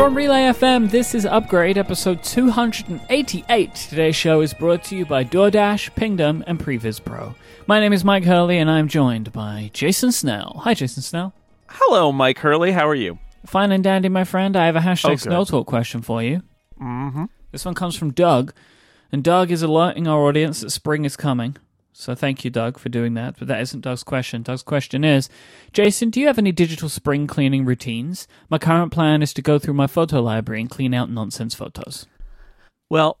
From Relay FM, this is Upgrade, episode 288. Today's show is brought to you by DoorDash, Pingdom, and Previs Pro. My name is Myke Hurley, and I'm joined by Jason Snell. Hi, Jason Snell. Hello, Myke Hurley. How are you? Fine and dandy, my friend. I have a hashtag Oh. Snell Talk question for you. Mm-hmm. This one comes from Doug, and Doug is alerting our audience that spring is coming. So thank you, Doug, for doing that. But that isn't Doug's question. Doug's question is Jason, do you have any digital spring cleaning routines? My current plan is to go through my photo library and clean out nonsense photos. Well,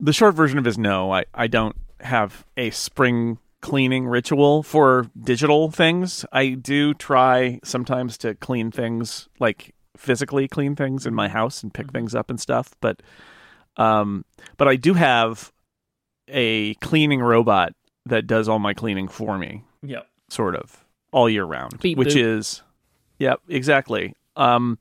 the short version of it is no. I, I don't have a spring cleaning ritual for digital things. I do try sometimes to clean things, like physically clean things in my house and pick things up and stuff. But, um, but I do have a cleaning robot that does all my cleaning for me. Yep. sort of all year round, Beep which boop. is, yep, exactly. Um,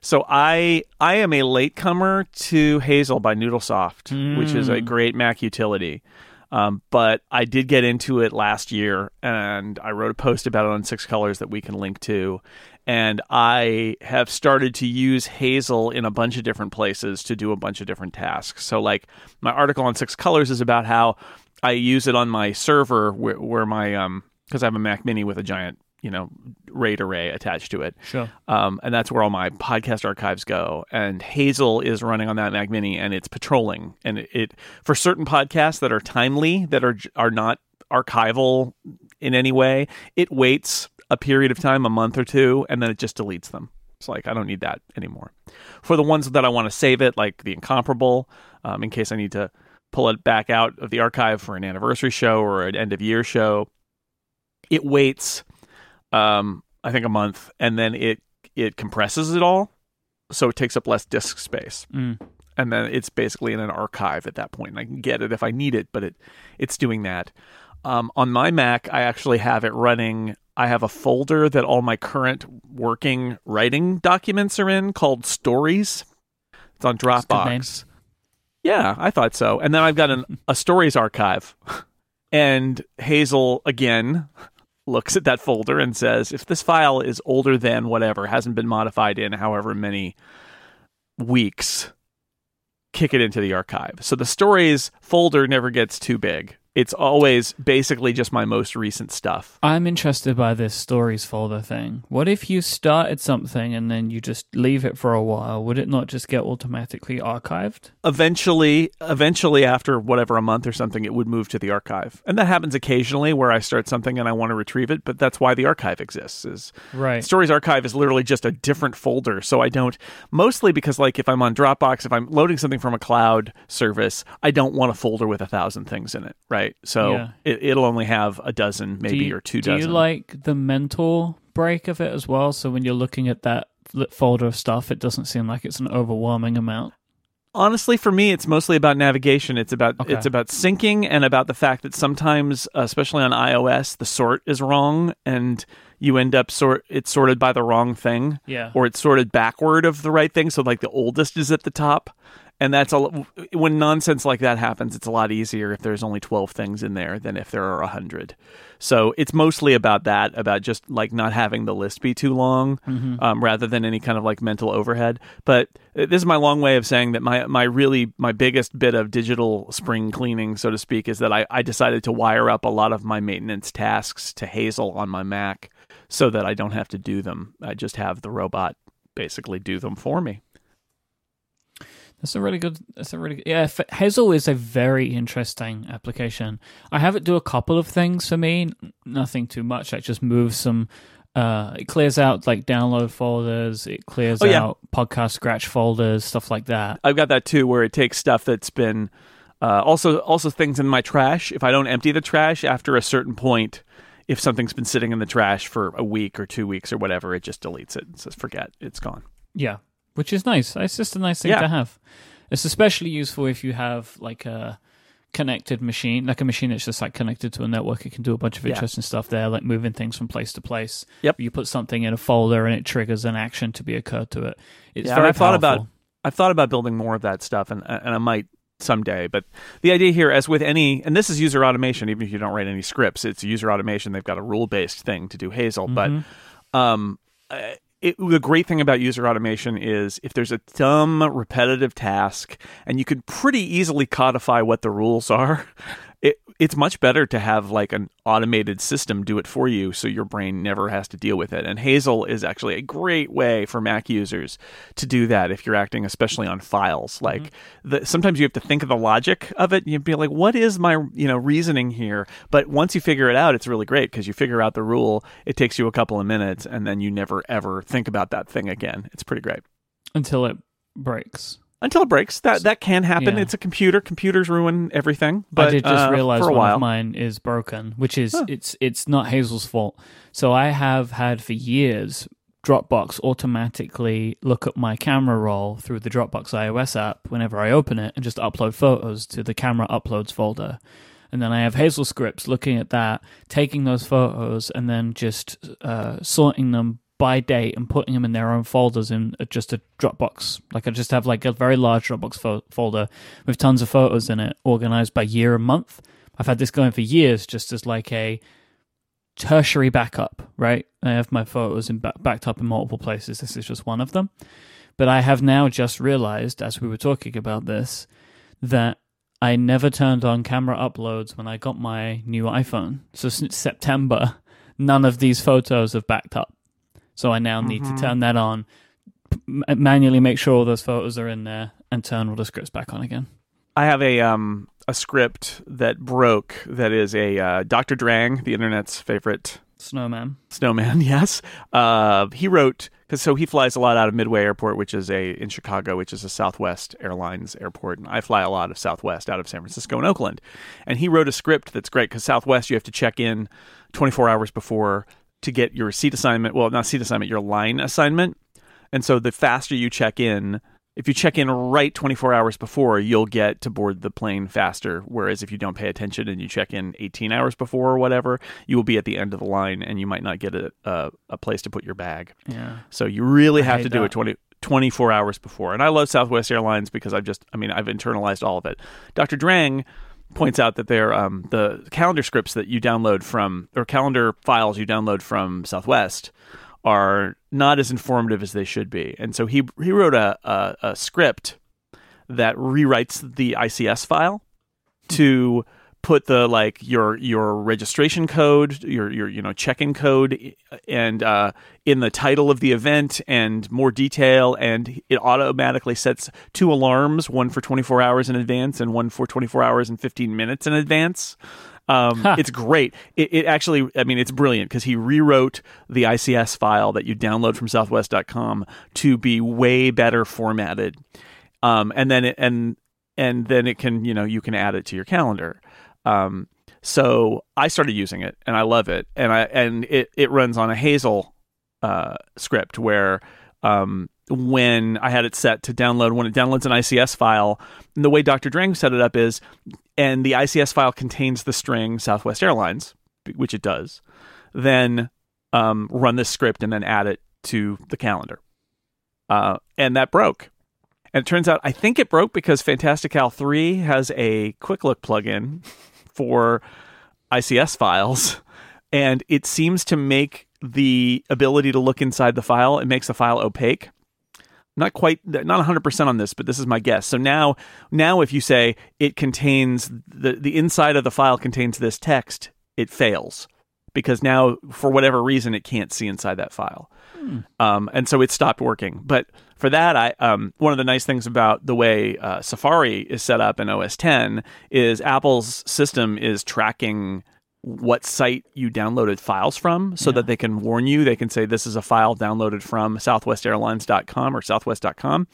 so I I am a latecomer to Hazel by Noodlesoft, which is a Mm. great Mac utility. Um, but I did get into it last year, and I wrote a post about it on Six Colors that we can link to. And I have started to use Hazel in a bunch of different places to do a bunch of different tasks. So, like my article on Six Colors is about how I use it on my server where, where my um because I have a Mac Mini with a giant you know RAID array attached to it. Sure. Um, and that's where all my podcast archives go. And Hazel is running on that Mac Mini, and it's patrolling. And it, it for certain podcasts that are timely, that are are not archival in any way, it waits a period of time, a month or two, and then it just deletes them. It's like I don't need that anymore. For the ones that I want to save it, like the incomparable, um, in case I need to pull it back out of the archive for an anniversary show or an end of year show, it waits um, I think a month, and then it it compresses it all, so it takes up less disk space, Mm. and then it's basically in an archive at that point. and I can get it if I need it, but it it's doing that. Um, on my Mac, I actually have it running. I have a folder that all my current working writing documents are in called Stories. It's on a good name. Dropbox. Yeah, I thought so. And then I've got an, a Stories archive, and Hazel again looks at that folder and says, if this file is older than whatever, hasn't been modified in however many weeks, kick it into the archive. So the stories folder never gets too big. It's always basically just my most recent stuff. I'm interested by this stories folder thing. What if you started something and then you just leave it for a while? Would it not just get automatically archived? Eventually, eventually after whatever a month or something, it would move to the archive. And that happens occasionally where I start something and I want to retrieve it, but that's why the archive exists. Is Right. Stories Archive is literally just a different folder. So I don't, mostly because, like, if I'm on Dropbox, if I'm loading something from a cloud service, I don't want a folder with a thousand things in it, right? So Yeah. it, it'll only have a dozen, maybe, you, or two do dozen. Do you like the mental break of it as well? So when you're looking at that folder of stuff, it doesn't seem like it's an overwhelming amount. honestly for me it's mostly about navigation it's about Okay. it's about syncing and about the fact that sometimes especially on ios the sort is wrong and you end up sort it's sorted by the wrong thing Yeah. or it's sorted backward of the right thing so like the oldest is at the top and that's a when nonsense like that happens it's a lot easier if there's only 12 things in there than if there are 100 so it's mostly about that about just like not having the list be too long um, rather than any kind of like mental overhead. But uh, this is my long way of saying that my my really my biggest bit of digital spring cleaning so to speak is that I, I decided to wire up a lot of my maintenance tasks to hazel on my mac so that i don't have to do them. I just have the robot basically do them for me That's a really good. That's a really good, yeah. Hazel is a very interesting application. I have it do a couple of things for me. Nothing too much. Like just move some. Uh, it clears out like download folders. It clears Oh, yeah. out podcast scratch folders, stuff like that. I've got that too, where it takes stuff that's been uh, also also things in my trash. If I don't empty the trash after a certain point, if something's been sitting in the trash for a week or two weeks or whatever, it just deletes it and says forget, it's gone. Yeah, which is nice. It's just a nice thing Yeah. to have. It's especially useful if you have like a connected machine, like a machine that's just like connected to a network. It can do a bunch of Yeah. interesting stuff there, like moving things from place to place. Yep. You put something in a folder and it triggers an action to be occurred to it. It's Yeah, very I've thought about- I've thought about building more of that stuff, and and I might someday. But the idea here, as with any, and this is user automation, even if you don't write any scripts, it's user automation. They've got a rule based thing to do Hazel, Mhm. but um, it, the great thing about user automation is if there's a dumb repetitive task and you can pretty easily codify what the rules are it's much better to have like an automated system do it for you so your brain never has to deal with it. And hazel is actually a great way for mac users to do that if you're acting especially on files. Like mm-hmm. the, sometimes you have to think of the logic of it. You'd be like what is my you know reasoning here? But once you figure it out it's really great because you figure out the rule it takes you a couple of minutes and then you never ever think about that thing again. It's pretty great. Until it breaks until it breaks. That that can happen. Yeah. It's a computer. Computers ruin everything. But I did just uh, realize one while. of mine is broken, which is huh. it's it's not Hazel's fault. So I have had for years Dropbox automatically look at my camera roll through the Dropbox iOS app whenever I open it and just upload photos to the camera uploads folder. And then I have Hazel scripts looking at that, taking those photos, and then just uh, sorting them by date and putting them in their own folders in just a Dropbox. Like I just have like a very large Dropbox fo- folder with tons of photos in it, organized by year and month. I've had this going for years, just as like a tertiary backup. Right, I have my photos in backed up in multiple places. This is just one of them. But I have now just realized, as we were talking about this, that I never turned on camera uploads when I got my new iPhone. So since September, none of these photos have backed up. So I now need mm-hmm. to turn that on, manually make sure all those photos are in there, and turn all the scripts back on again. I have a um a script that broke that is a uh, Dr. Drang, the internet's favorite snowman. Snowman, yes. Uh, he wrote because so he flies a lot out of Midway Airport, which is a in Chicago, which is a Southwest Airlines airport, and I fly a lot of Southwest out of San Francisco and Oakland. And he wrote a script that's great because Southwest you have to check in 24 hours before to get your seat assignment. Well, not seat assignment, your line assignment. And so the faster you check in, if you check in right 24 hours before, you'll get to board the plane faster. Whereas if you don't pay attention and you check in 18 hours before or whatever, you will be at the end of the line and you might not get a, a, a place to put your bag. Yeah. So you really have to do that. it 20, 24 hours before. And I love Southwest Airlines because I've just, I mean, I've internalized all of it. Dr. Drang points out that they're um, the calendar scripts that you download from or calendar files you download from Southwest are not as informative as they should be, and so he he wrote a, a, a script that rewrites the ICS file to put the like your your registration code, your your you know check-in code, and uh, in the title of the event and more detail, and it automatically sets two alarms, one for 24 hours in advance and one for 24 hours and 15 minutes in advance. Um, huh. It's great. It, it, actually, I mean, it's brilliant because he rewrote the ICS file that you download from Southwest.com to be way better formatted, um, and then it, and and then it can you know you can add it to your calendar. Um, so I started using it and I love it. And I and it, it runs on a Hazel uh, script where um, when I had it set to download, when it downloads an ICS file, the way Dr. Drang set it up is, and the ICS file contains the string Southwest Airlines, which it does, then um, run this script and then add it to the calendar. Uh, and that broke. And it turns out, I think it broke because Fantastical 3 has a quick look plugin for ICS files, and it seems to make the ability to look inside the file, it makes the file opaque. Not quite, not 100% on this, but this is my guess. So now, now if you say it contains the the inside of the file contains this text, it fails because now for whatever reason it can't see inside that file, hmm. um, and so it stopped working. But for that, I um, one of the nice things about the way uh, Safari is set up in OS 10 is Apple's system is tracking what site you downloaded files from so yeah. that they can warn you. They can say this is a file downloaded from southwestairlines.com or southwest.com.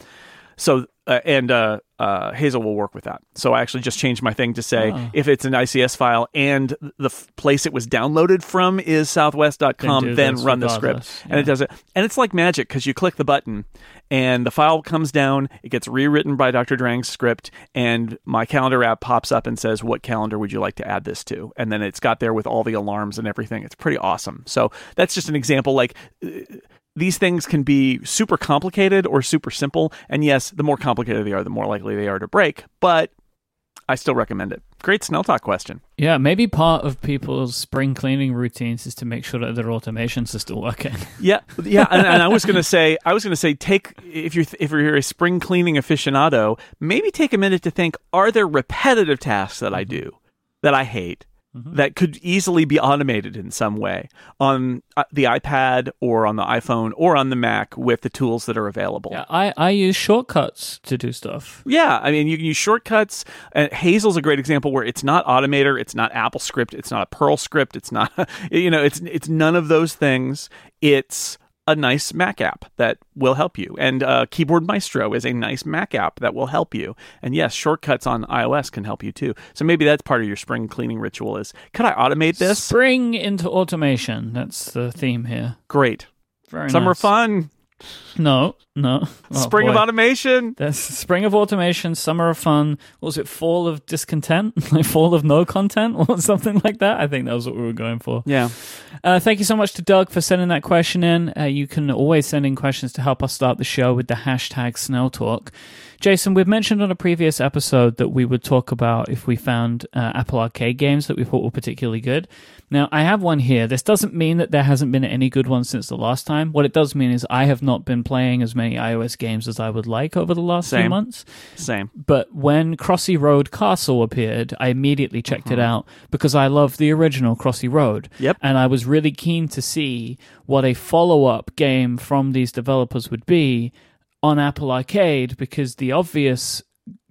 So uh, and uh, uh, Hazel will work with that. So I actually just changed my thing to say oh. if it's an ICS file and the f- place it was downloaded from is southwest.com, then run the script. Yeah. And it does it. And it's like magic because you click the button and the file comes down, it gets rewritten by Dr. Drang's script, and my calendar app pops up and says, What calendar would you like to add this to? And then it's got there with all the alarms and everything. It's pretty awesome. So that's just an example. Like, these things can be super complicated or super simple. And yes, the more complicated they are, the more likely they are to break, but I still recommend it. great Snell Talk question. Yeah, maybe part of people's spring cleaning routines is to make sure that their automations are still working. Yeah, yeah, and, and I was going to say, I was going to say, take if you're if you're a spring cleaning aficionado, maybe take a minute to think: Are there repetitive tasks that I mm-hmm. do that I hate? Mm-hmm. That could easily be automated in some way on uh, the iPad or on the iPhone or on the Mac with the tools that are available. Yeah, I, I use shortcuts to do stuff. Yeah, I mean, you can use shortcuts. Uh, Hazel's a great example where it's not Automator, it's not Apple Script, it's not a Perl script, it's not, you know, it's it's none of those things. It's a nice Mac app that will help you. And uh, Keyboard Maestro is a nice Mac app that will help you. And yes, shortcuts on iOS can help you too. So maybe that's part of your spring cleaning ritual is, could I automate this? Spring into automation. That's the theme here. Great. Very Summer nice. fun. No, no. Oh, spring of automation. That's spring of automation, summer of fun. What was it fall of discontent? like fall of no content or something like that? I think that was what we were going for. Yeah. Uh, thank you so much to Doug for sending that question in. Uh, you can always send in questions to help us start the show with the hashtag Snell Talk. Jason, we've mentioned on a previous episode that we would talk about if we found uh, Apple Arcade games that we thought were particularly good. Now, I have one here. This doesn't mean that there hasn't been any good ones since the last time. What it does mean is I have not been playing as many iOS games as I would like over the last few Same. months. Same. But when Crossy Road Castle appeared, I immediately checked it out because I love the original Crossy Road. Yep. And I was really keen to see what a follow up game from these developers would be on Apple Arcade because the obvious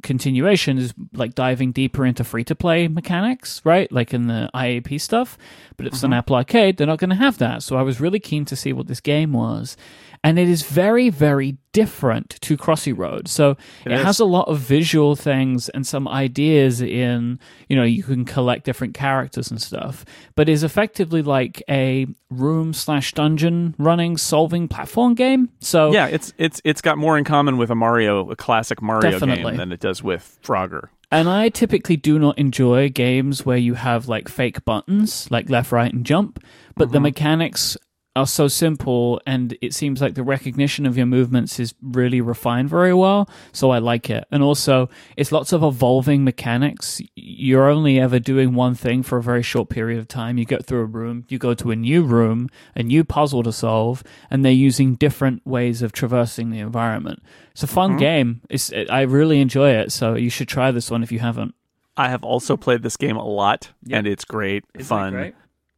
continuation is like diving deeper into free to play mechanics, right? Like in the IAP stuff. But if it's on mm-hmm. Apple Arcade, they're not going to have that. So I was really keen to see what this game was. And it is very, very different to Crossy Road. So it has a lot of visual things and some ideas in, you know, you can collect different characters and stuff, but is effectively like a room slash dungeon running solving platform game. So Yeah, it's it's it's got more in common with a Mario, a classic Mario Definitely. game than it does with Frogger. And I typically do not enjoy games where you have like fake buttons, like left, right, and jump, but the mm-hmm. mechanics are so simple and it seems like the recognition of your movements is really refined very well. So I like it. And also, it's lots of evolving mechanics. You're only ever doing one thing for a very short period of time. You get through a room, you go to a new room, a new puzzle to solve, and they're using different ways of traversing the environment. It's a fun mm-hmm. game. It's, I really enjoy it. So you should try this one if you haven't. I have also played this game a lot, and it's great, fun,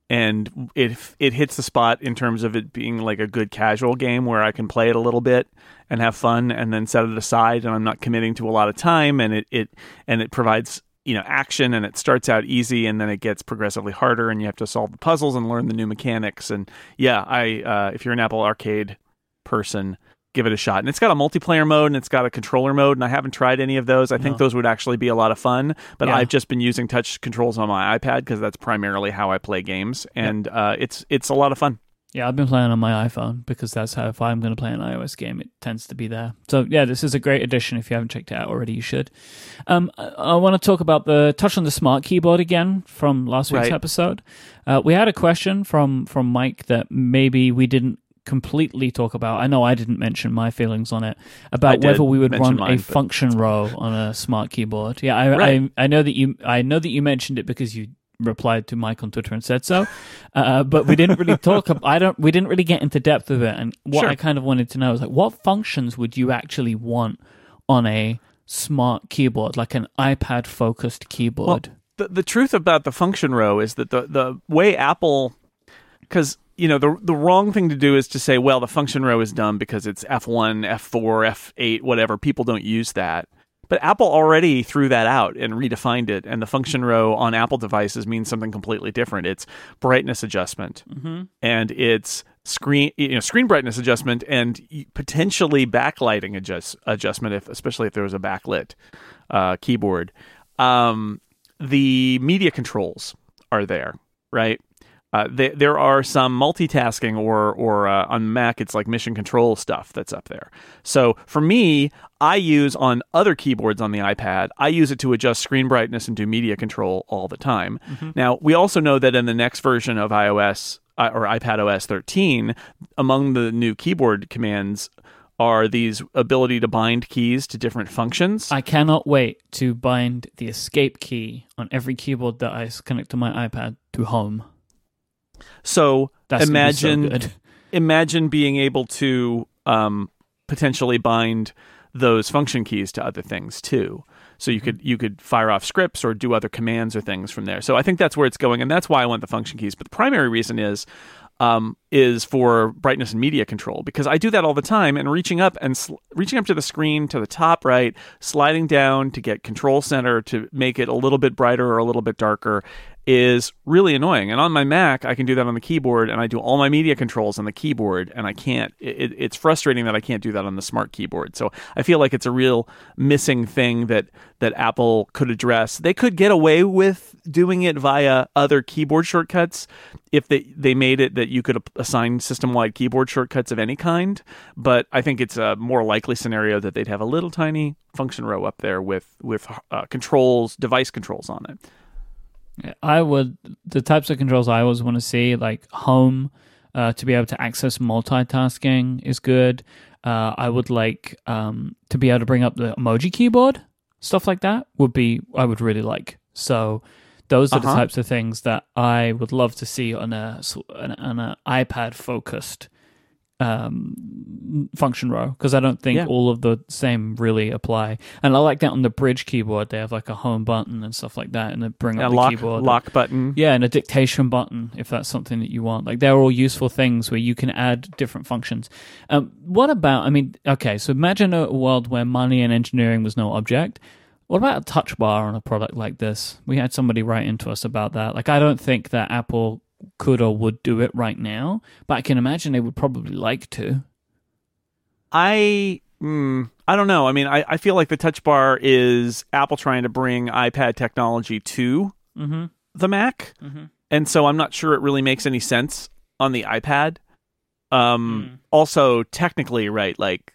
and it it hits the spot in terms of it being like a good casual game where I can play it a little bit and have fun, and then set it aside, and I'm not committing to a lot of time, and it it and it provides you know action, and it starts out easy, and then it gets progressively harder, and you have to solve the puzzles and learn the new mechanics, and yeah, I uh, if you're an Apple Arcade person. Give it a shot, and it's got a multiplayer mode and it's got a controller mode, and I haven't tried any of those. I think those would actually be a lot of fun, but Yeah. I've just been using touch controls on my iPad because that's primarily how I play games, and uh, it's it's a lot of fun. Yeah, I've been playing on my iPhone because that's how if I'm going to play an iOS game, it tends to be there. So yeah, this is a great addition. If you haven't checked it out already, you should. Um, I, I want to talk about the touch on the smart keyboard again from last week's Right. episode. Uh, we had a question from from Mike that maybe we didn't completely talk about. I know I didn't mention my feelings on it about whether we would run mine, a but- function row on a smart keyboard. Yeah, I, Right. I I know that you I know that you mentioned it because you replied to Mike on Twitter and said so. Uh, but we didn't really talk. ab- I don't. We didn't really get into depth of it. And what Sure. I kind of wanted to know is like, what functions would you actually want on a smart keyboard, like an iPad focused keyboard? the the truth about the function row is that the the way Apple because you know the the wrong thing to do is to say well the function row is dumb because it's F1 F4 F8 whatever. People don't use that. But Apple already threw that out and redefined it. And the function row on Apple devices means something completely different. It's brightness adjustment. And it's screen you know screen brightness adjustment and potentially backlighting adjust adjustment if especially if there was a backlit uh, keyboard. Um, the media controls are there right uh, th- there are some multitasking or or uh, on Mac it's like mission control stuff that's up there. So for me, I use on other keyboards on the iPad, I use it to adjust screen brightness and do media control all the time. Now we also know that in the next version of iOS uh, or iPad OS 13, among the new keyboard commands are these ability to bind keys to different functions. I cannot wait to bind the escape key on every keyboard that I connect to my iPad to home. So That's gonna be so imagine good. imagine being able to um, potentially bind those function keys to other things too. So you could you could fire off scripts or do other commands or things from there. So I think that's where it's going, and that's why I want the function keys. But the primary reason is um, is for brightness and media control because I do that all the time. And reaching up and sl- reaching up to the screen to the top right, sliding down to get control center to make it a little bit brighter or a little bit darker is really annoying. And on my Mac, I can do that on the keyboard, and I do all my media controls on the keyboard, and I can't. It, it's frustrating that I can't do that on the smart keyboard. So I feel like it's a real missing thing that that Apple could address. They could get away with doing it via other keyboard shortcuts if they they made it that you could assign system wide keyboard shortcuts of any kind. But I think it's a more likely scenario that they'd have a little tiny function row up there with with uh, controls, device controls on it. I would the types of controls I always want to see, like home, uh, to be able to access multitasking is good. Uh, I would like um, to be able to bring up the emoji keyboard, stuff like that would be I would really like. So those are the Uh-huh. types of things that I would love to see on a on a, on a iPad focused um, function row because I don't think Yeah. all of the same really apply. And I like that on the Brydge keyboard they have like a home button and stuff like that, and they bring A up the lock keyboard. lock button. Yeah, and a dictation button if that's something that you want. Like they're all useful things where you can add different functions. Um, what about? I mean, okay, so imagine a world where money and engineering was no object. What about a touch bar on a product like this? We had somebody write into us about that. Like, I don't think that Apple could or would do it right now, but I can imagine they would probably like to. I mm, I don't know. I mean, I, I feel like the touch bar is Apple trying to bring iPad technology to Mm-hmm. the Mac, Mhm. and so I'm not sure it really makes any sense on the iPad. Um, Mm. Also, technically, right? Like,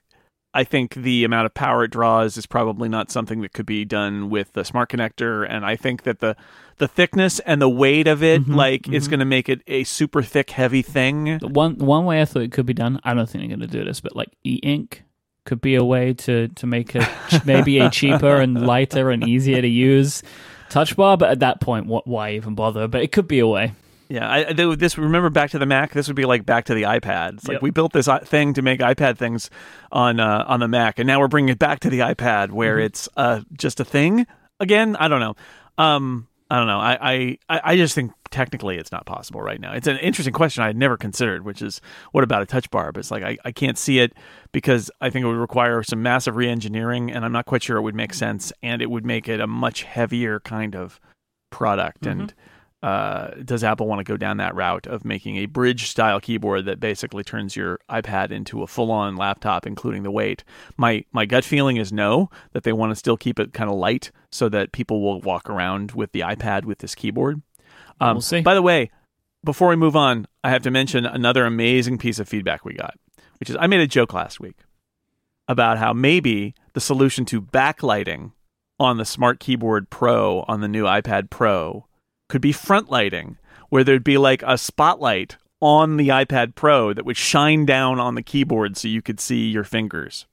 I think the amount of power it draws is probably not something that could be done with the smart connector, and I think that the the thickness and the weight of it, Mhm, like, is mhm. going to make it a super thick, heavy thing. One one way I thought it could be done. I don't think they're going to do this, but like e-ink could be a way to to make it maybe a cheaper and lighter and easier to use touch bar. But at that point, what why even bother? But it could be a way. Yeah, I, this remember back to the Mac. This would be like back to the iPad. It's like Yep. we built this thing to make iPad things on uh, on the Mac, and now we're bringing it back to the iPad, where Mm-hmm. it's uh, just a thing again. I don't know. Um, I don't know. I, I I just think technically it's not possible right now. It's an interesting question I had never considered, which is what about a touch bar? But it's like I, I can't see it because I think it would require some massive re-engineering, and I'm not quite sure it would make sense, and it would make it a much heavier kind of product. And uh, does Apple want to go down that route of making a Brydge style keyboard that basically turns your iPad into a full on laptop, including the weight? My my gut feeling is no, that they want to still keep it kind of light so that people will walk around with the iPad with this keyboard. Um, We'll see. By the way, before we move on, I have to mention another amazing piece of feedback we got, which is I made a joke last week about how maybe the solution to backlighting on the Smart Keyboard Pro on the new iPad Pro could be front lighting, where there'd be like a spotlight on the iPad Pro that would shine down on the keyboard so you could see your fingers.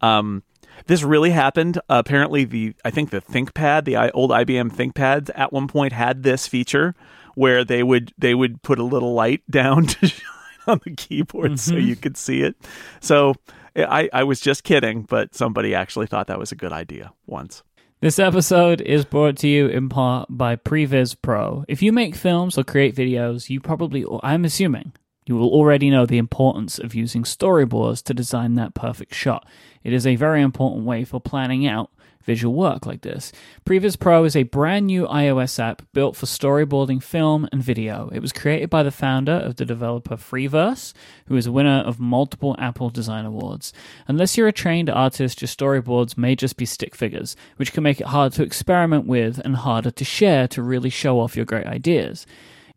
Um, this really happened. apparently, the I think the ThinkPad, the old IBM ThinkPads, at one point had this feature where they would they would put a little light down to shine on the keyboard so Mhm. you could see it. So I, I was just kidding, but somebody actually thought that was a good idea once. This episode is brought to you in part by Previs Pro. If you make films or create videos, you probably, I'm assuming, you will already know the importance of using storyboards to design that perfect shot. It is a very important way for planning out visual work like this. Previs Pro is a brand new iOS app built for storyboarding film and video. It was created by the founder of the developer Freeverse, who is a winner of multiple Apple Design Awards. Unless you're a trained artist, your storyboards may just be stick figures, which can make it hard to experiment with and harder to share to really show off your great ideas.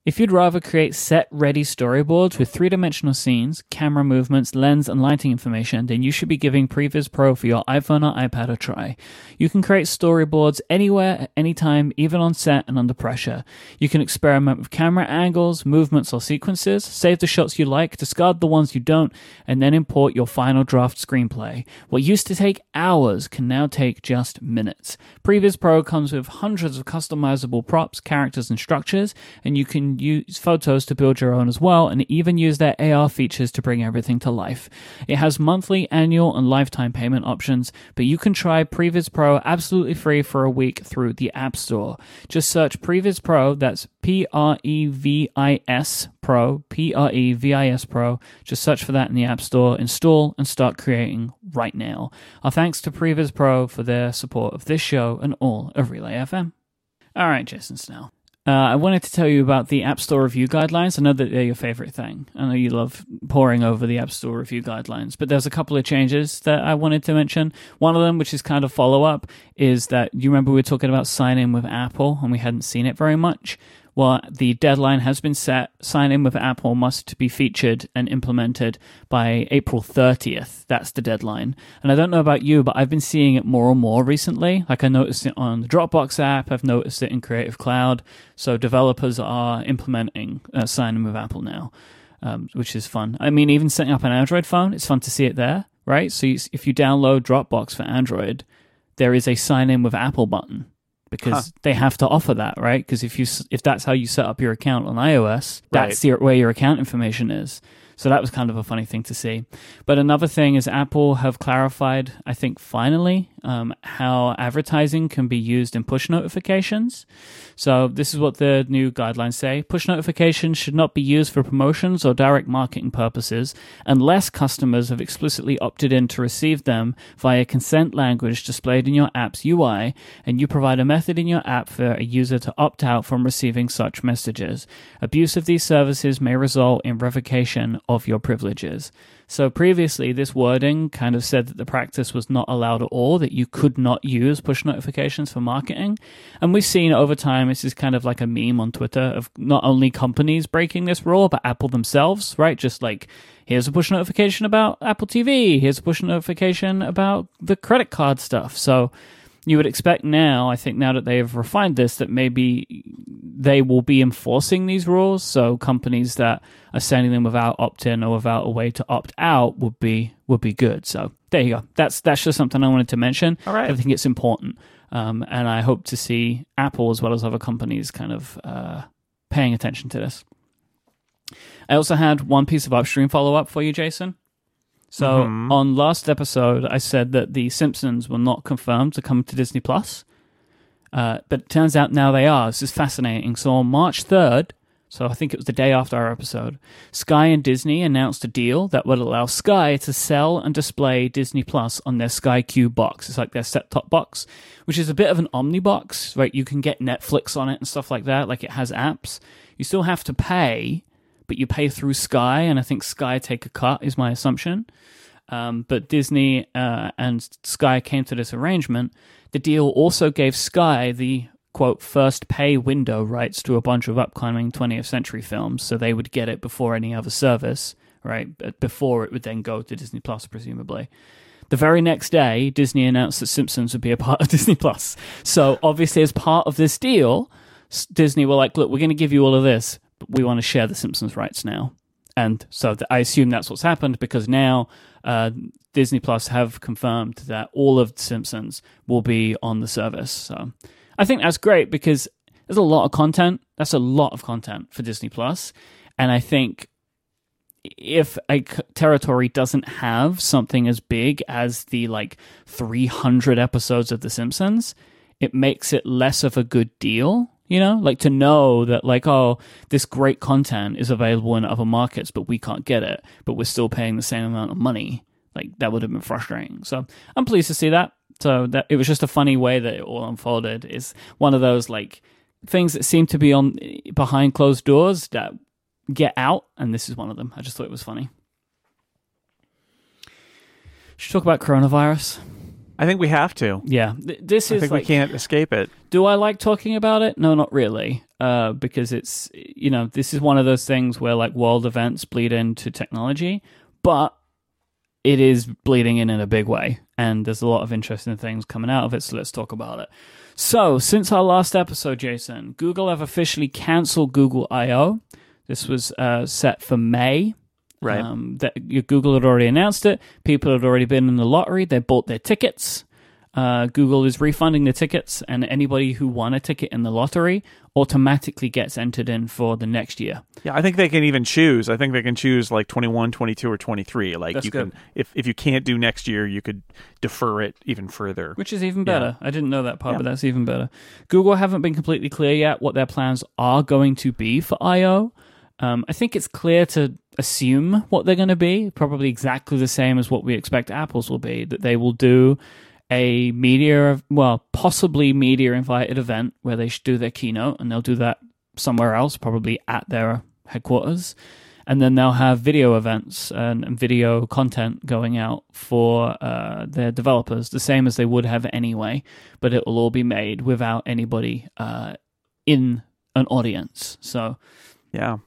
If you'd rather create set ready storyboards with three dimensional scenes, camera movements, lens, and lighting information, then you should be giving Previs Pro for your iPhone or iPad a try. You can create storyboards anywhere, at any time, even on set and under pressure. You can experiment with camera angles, movements, or sequences, save the shots you like, discard the ones you don't, and then import your final draft screenplay. What used to take hours can now take just minutes. Previs Pro comes with hundreds of customizable props, characters, and structures, and you can use photos to build your own as well, and even use their AR features to bring everything to life. It has monthly, annual, and lifetime payment options, but you can try Previs Pro absolutely free for a week through the App Store. Just search Previs Pro, that's P R E V I S Pro, P R E V I S Pro. Just search for that in the App Store, install, and start creating right now. Our thanks to Previs Pro for their support of this show and all of Relay FM. All right, Jason Snell. Uh, I wanted to tell you about the App Store review guidelines. I know that they're your favorite thing. I know you love poring over the App Store review guidelines, but there's a couple of changes that I wanted to mention. One of them, which is kind of follow up, is that you remember we were talking about sign in with Apple and we hadn't seen it very much. Well, the deadline has been set. Sign in with Apple must be featured and implemented by April 30th. That's the deadline. And I don't know about you, but I've been seeing it more and more recently. Like I noticed it on the Dropbox app, I've noticed it in Creative Cloud. So developers are implementing uh, sign in with Apple now, um, which is fun. I mean, even setting up an Android phone, it's fun to see it there, right? So you, if you download Dropbox for Android, there is a sign in with Apple button because Huh. they have to offer that, right? Because if you if that's how you set up your account on iOS, that's Right. your, where your account information is. So that was kind of a funny thing to see. But another thing is Apple have clarified, I think finally, um, how advertising can be used in push notifications. So this is what the new guidelines say. Push notifications should not be used for promotions or direct marketing purposes unless customers have explicitly opted in to receive them via consent language displayed in your app's UI and you provide a method in your app for a user to opt out from receiving such messages. Abuse of these services may result in revocation of your privileges. So previously, this wording kind of said that the practice was not allowed at all, that you could not use push notifications for marketing. And we've seen over time, this is kind of like a meme on Twitter of not only companies breaking this rule, but Apple themselves, right? Just like, here's a push notification about Apple TV, here's a push notification about the credit card stuff. So you would expect now, I think now that they have refined this, that maybe they will be enforcing these rules. So companies that are sending them without opt-in or without a way to opt out would be would be good. So there you go. That's that's just something I wanted to mention. All right. I think it's important, um, and I hope to see Apple as well as other companies kind of uh, paying attention to this. I also had one piece of upstream follow up for you, Jason. So Mhm. on last episode, I said that the Simpsons were not confirmed to come to Disney Plus, uh, but it turns out now they are. This is fascinating. So on March third, so I think it was the day after our episode, Sky and Disney announced a deal that would allow Sky to sell and display Disney Plus on their Sky Q box. It's like their set-top box, which is a bit of an omnibox, right? You can get Netflix on it and stuff like that. Like it has apps. You still have to pay, but you pay through Sky, and I think Sky take a cut is my assumption. Um, but Disney uh, and Sky came to this arrangement. The deal also gave Sky the quote first pay window rights to a bunch of upcoming 20th century films, so they would get it before any other service, right? Before it would then go to Disney Plus, presumably. The very next day, Disney announced that Simpsons would be a part of Disney Plus. So obviously, as part of this deal, Disney were like, "Look, we're going to give you all of this, we want to share the Simpsons rights now." And so I assume that's what's happened because now uh, Disney Plus have confirmed that all of the Simpsons will be on the service. So I think that's great because there's a lot of content. That's a lot of content for Disney Plus, and I think if a territory doesn't have something as big as the like 300 episodes of The Simpsons, it makes it less of a good deal. You know, like to know that, like, oh, this great content is available in other markets, but we can't get it, but we're still paying the same amount of money. Like, that would have been frustrating. So I'm pleased to see that. So that it was just a funny way that it all unfolded. Is one of those like things that seem to be on behind closed doors that get out, and this is one of them. I just thought it was funny. Should talk about coronavirus? I think we have to. Yeah, th- this I is think like we can't escape it. Do I like talking about it? No, not really. Uh, because it's you know this is one of those things where like world events bleed into technology, but it is bleeding in in a big way, and there's a lot of interesting things coming out of it. So let's talk about it. So since our last episode, Jason, Google have officially cancelled Google I/O. This was uh, set for May. Right. Um, that Google had already announced it. People had already been in the lottery. They bought their tickets. Uh, Google is refunding the tickets, and anybody who won a ticket in the lottery automatically gets entered in for the next year. Yeah, I think they can even choose. I think they can choose like 21, 22, or 23. Like That's you good. can if if you can't do next year, you could defer it even further. Which is even better. I didn't know that part, Yeah. but that's even better. Google haven't been completely clear yet what their plans are going to be for I/O. Um, I think it's clear to assume what they're going to be, probably exactly the same as what we expect Apple's will be. That they will do a media, well, possibly media invited event where they should do their keynote, and they'll do that somewhere else, probably at their headquarters. And then they'll have video events and, and video content going out for uh, their developers, the same as they would have anyway, but it will all be made without anybody uh, in an audience. So Yeah.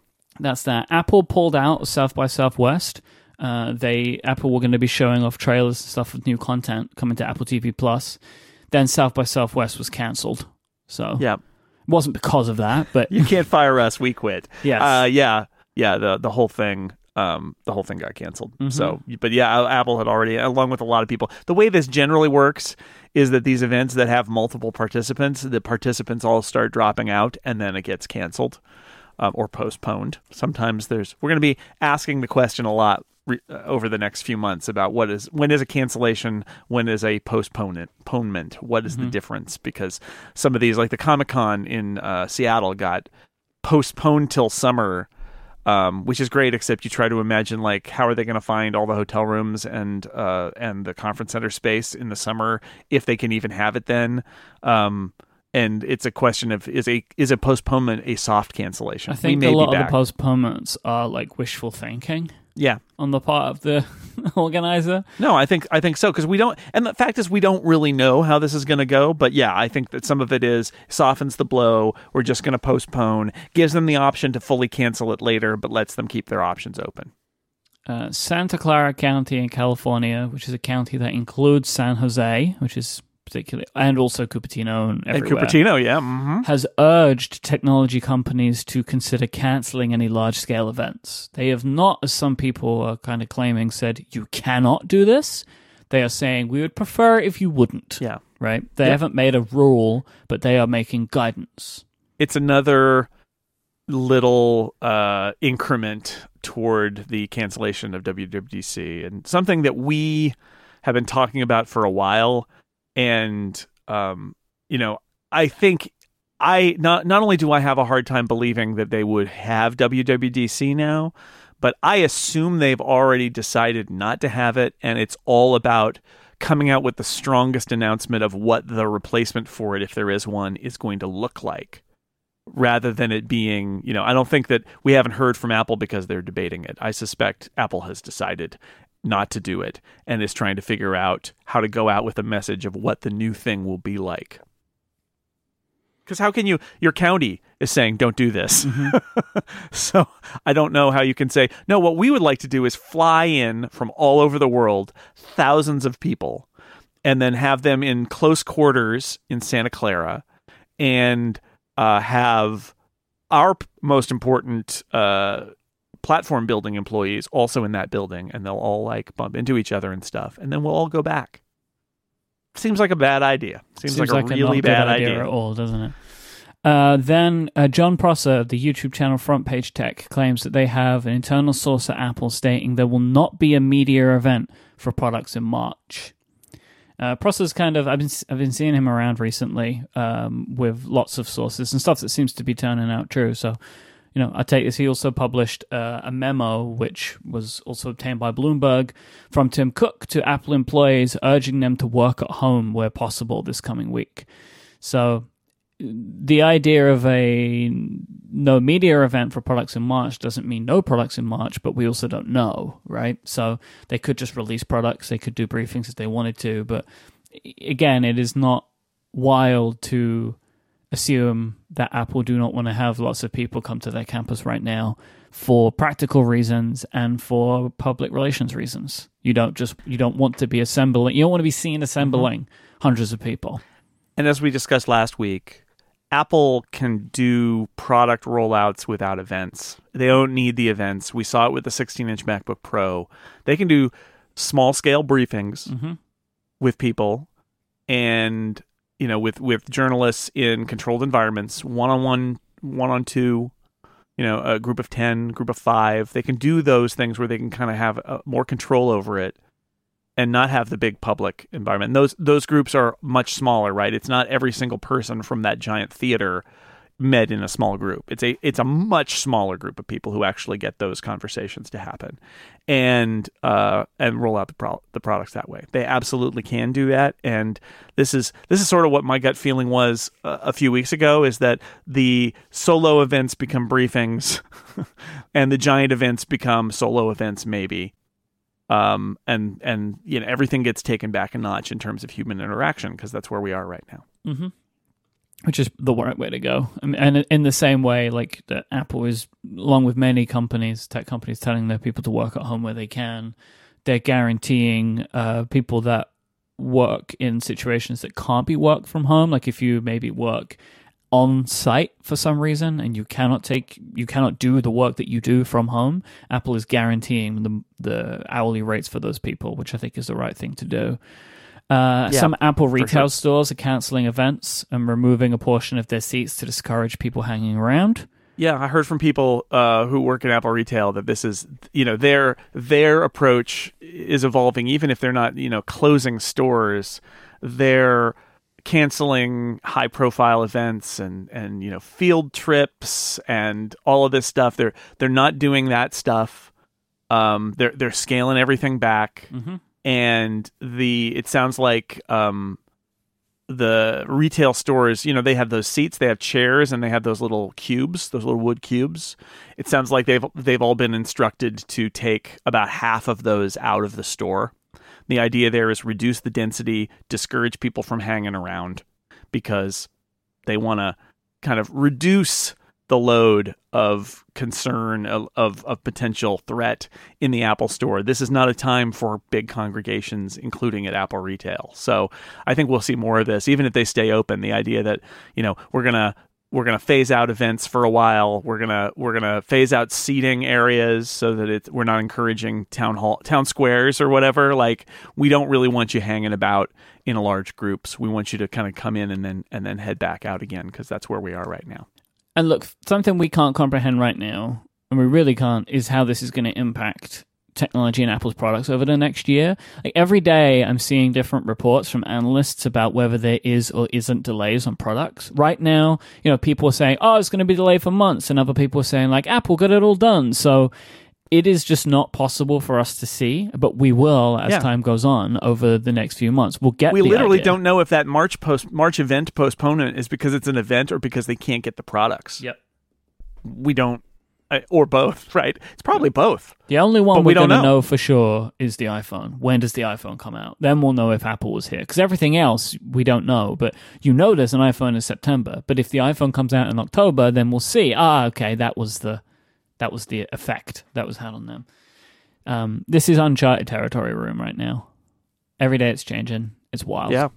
That's that. Apple pulled out of South by Southwest. Uh, they Apple were going to be showing off trailers and stuff with new content coming to Apple TV Plus. Then South by Southwest was cancelled. So Yeah. it wasn't because of that, but You can't fire us. We quit. yes, Uh, yeah. Yeah. The the whole thing. Um, the whole thing got canceled. So, but yeah, Apple had already, along with a lot of people. The way this generally works is that these events that have multiple participants, the participants all start dropping out, and then it gets canceled um, or postponed. Sometimes there's. We're going to be asking the question a lot re- uh, over the next few months about what is when is a cancellation, when is a postponement, postponement. What is the difference? Because some of these, like the Comic Con in uh, Seattle, got postponed till summer um, which is great. Except you try to imagine like how are they going to find all the hotel rooms and uh, and the conference center space in the summer if they can even have it then. Um, and it's a question of is a is a postponement a soft cancellation? I think a lot of the postponements are like wishful thinking yeah. on the part of the organizer. No, I think I think so because we don't, and the fact is we don't really know how this is going to go. But yeah, I think that some of it is softens the blow. We're just going to postpone, gives them the option to fully cancel it later, but lets them keep their options open. Uh, Santa Clara County in California, which is a county that includes San Jose, which is particularly, and also Cupertino and everywhere. And Cupertino, yeah, hmm has urged technology companies to consider canceling any large scale events. They have not, as some people are kind of claiming, said you cannot do this. They are saying we would prefer if you wouldn't. yeah. Right? They Yep. haven't made a rule, but they are making guidance. it's another little uh, increment toward the cancellation of WWDC and something that we have been talking about for a while. And um, you know, I think I not not only do I have a hard time believing that they would have WWDC now, but I assume they've already decided not to have it, and it's all about coming out with the strongest announcement of what the replacement for it, if there is one, is going to look like rather than it being, you know, I don't think that we haven't heard from Apple because they're debating it. I suspect Apple has decided not to do it and is trying to figure out how to go out with a message of what the new thing will be like. Because how can you, your county is saying, don't do this. so I don't know how you can say, no, what we would like to do is fly in from all over the world, thousands of people, and then have them in close quarters in Santa Clara and uh, have our most important uh, platform building employees also in that building, and they'll all like bump into each other and stuff, and then we'll all go back. Seems like a bad idea. Seems, like, a not really bad idea, idea. at all, doesn't it? Uh, then uh, Jon Prosser of the YouTube channel Front Page Tech claims that they have an internal source at Apple stating there will not be a media event for products in March. Uh, Prosser's kind of I've been I've been seeing him around recently um, with lots of sources and stuff that seems to be turning out true. So, you know, I take this. He also published uh, a memo which was also obtained by Bloomberg from Tim Cook to Apple employees, urging them to work at home where possible this coming week. So, the idea of a no media event for products in March doesn't mean no products in March, but we also don't know, right? So they could just release products, they could do briefings if they wanted to, but again, it is not wild to assume that Apple do not want to have lots of people come to their campus right now for practical reasons and for public relations reasons. You don't just you don't want to be assembling. You don't want to be seen assembling mm-hmm. hundreds of people. And as we discussed last week, Apple can do product rollouts without events. They don't need the events. We saw it with the 16 inch MacBook Pro. They can do small scale briefings mm-hmm. with people and you know with with journalists in controlled environments one on one one on two you know a group of 10 group of 5 they can do those things where they can kind of have uh, more control over it and not have the big public environment. And those those groups are much smaller right? It's not every single person from that giant theater met in a small group. It's a it's a much smaller group of people who actually get those conversations to happen, and uh, and roll out the pro- the products that way. They absolutely can do that, and this is this is sort of what my gut feeling was uh, a few weeks ago is that the solo events become briefings, and the giant events become solo events maybe. Um and and you know everything gets taken back a notch in terms of human interaction because that's where we are right now. Mm-hmm which is the right way to go. And in the same way, like Apple is, along with many companies, tech companies, telling their people to work at home where they can, they're guaranteeing uh, people that work in situations that can't be work from home. Like if you maybe work on site for some reason and you cannot take you cannot do the work that you do from home apple is guaranteeing the the hourly rates for those people which i think is the right thing to do uh, yeah, some Apple retail sure. stores are canceling events and removing a portion of their seats to discourage people hanging around. Yeah, I heard from people uh, who work in Apple retail that this is, you know, their their approach is evolving. Even if they're not, you know, closing stores, they're canceling high profile events and and you know field trips and all of this stuff. They're they're not doing that stuff. Um, they're they're scaling everything back. Mm-hmm and the it sounds like um, the retail stores, you know, they have those seats, they have chairs, and they have those little cubes, those little wood cubes. It sounds like they've they've all been instructed to take about half of those out of the store. The idea there is reduce the density, discourage people from hanging around because they want to kind of reduce the load of concern of, of, potential threat in the Apple Store. This is not a time for big congregations, including at Apple retail. So I think we'll see more of this, even if they stay open. The idea that you know we're gonna we're gonna phase out events for a while. We're gonna we're gonna phase out seating areas so that it we're not encouraging town hall town squares or whatever. Like we don't really want you hanging about in large groups. We want you to kind of come in and then and then head back out again because that's where we are right now. And look, something we can't comprehend right now, and we really can't, is how this is going to impact technology and Apple's products over the next year. Like every day, I'm seeing different reports from analysts about whether there is or isn't delays on products. Right now, you know, people are saying, "Oh, it's going to be delayed for months," and other people are saying, "Like Apple got it all done." So it is just not possible for us to see, but we will as yeah. time goes on over the next few months. We'll get. We literally idea. don't know if that March post March event postponement is because it's an event or because they can't get the products. Yep. We don't, or both, right? It's probably both. The only one but we to know. know for sure is the iPhone. When does the iPhone come out? Then we'll know if Apple was here. Because everything else we don't know. But you know there's an iPhone in September. But if the iPhone comes out in October, then we'll see. Ah, okay, that was the that was the effect that was had on them. Um, this is uncharted territory room right now. Every day it's changing. It's wild. Yeah.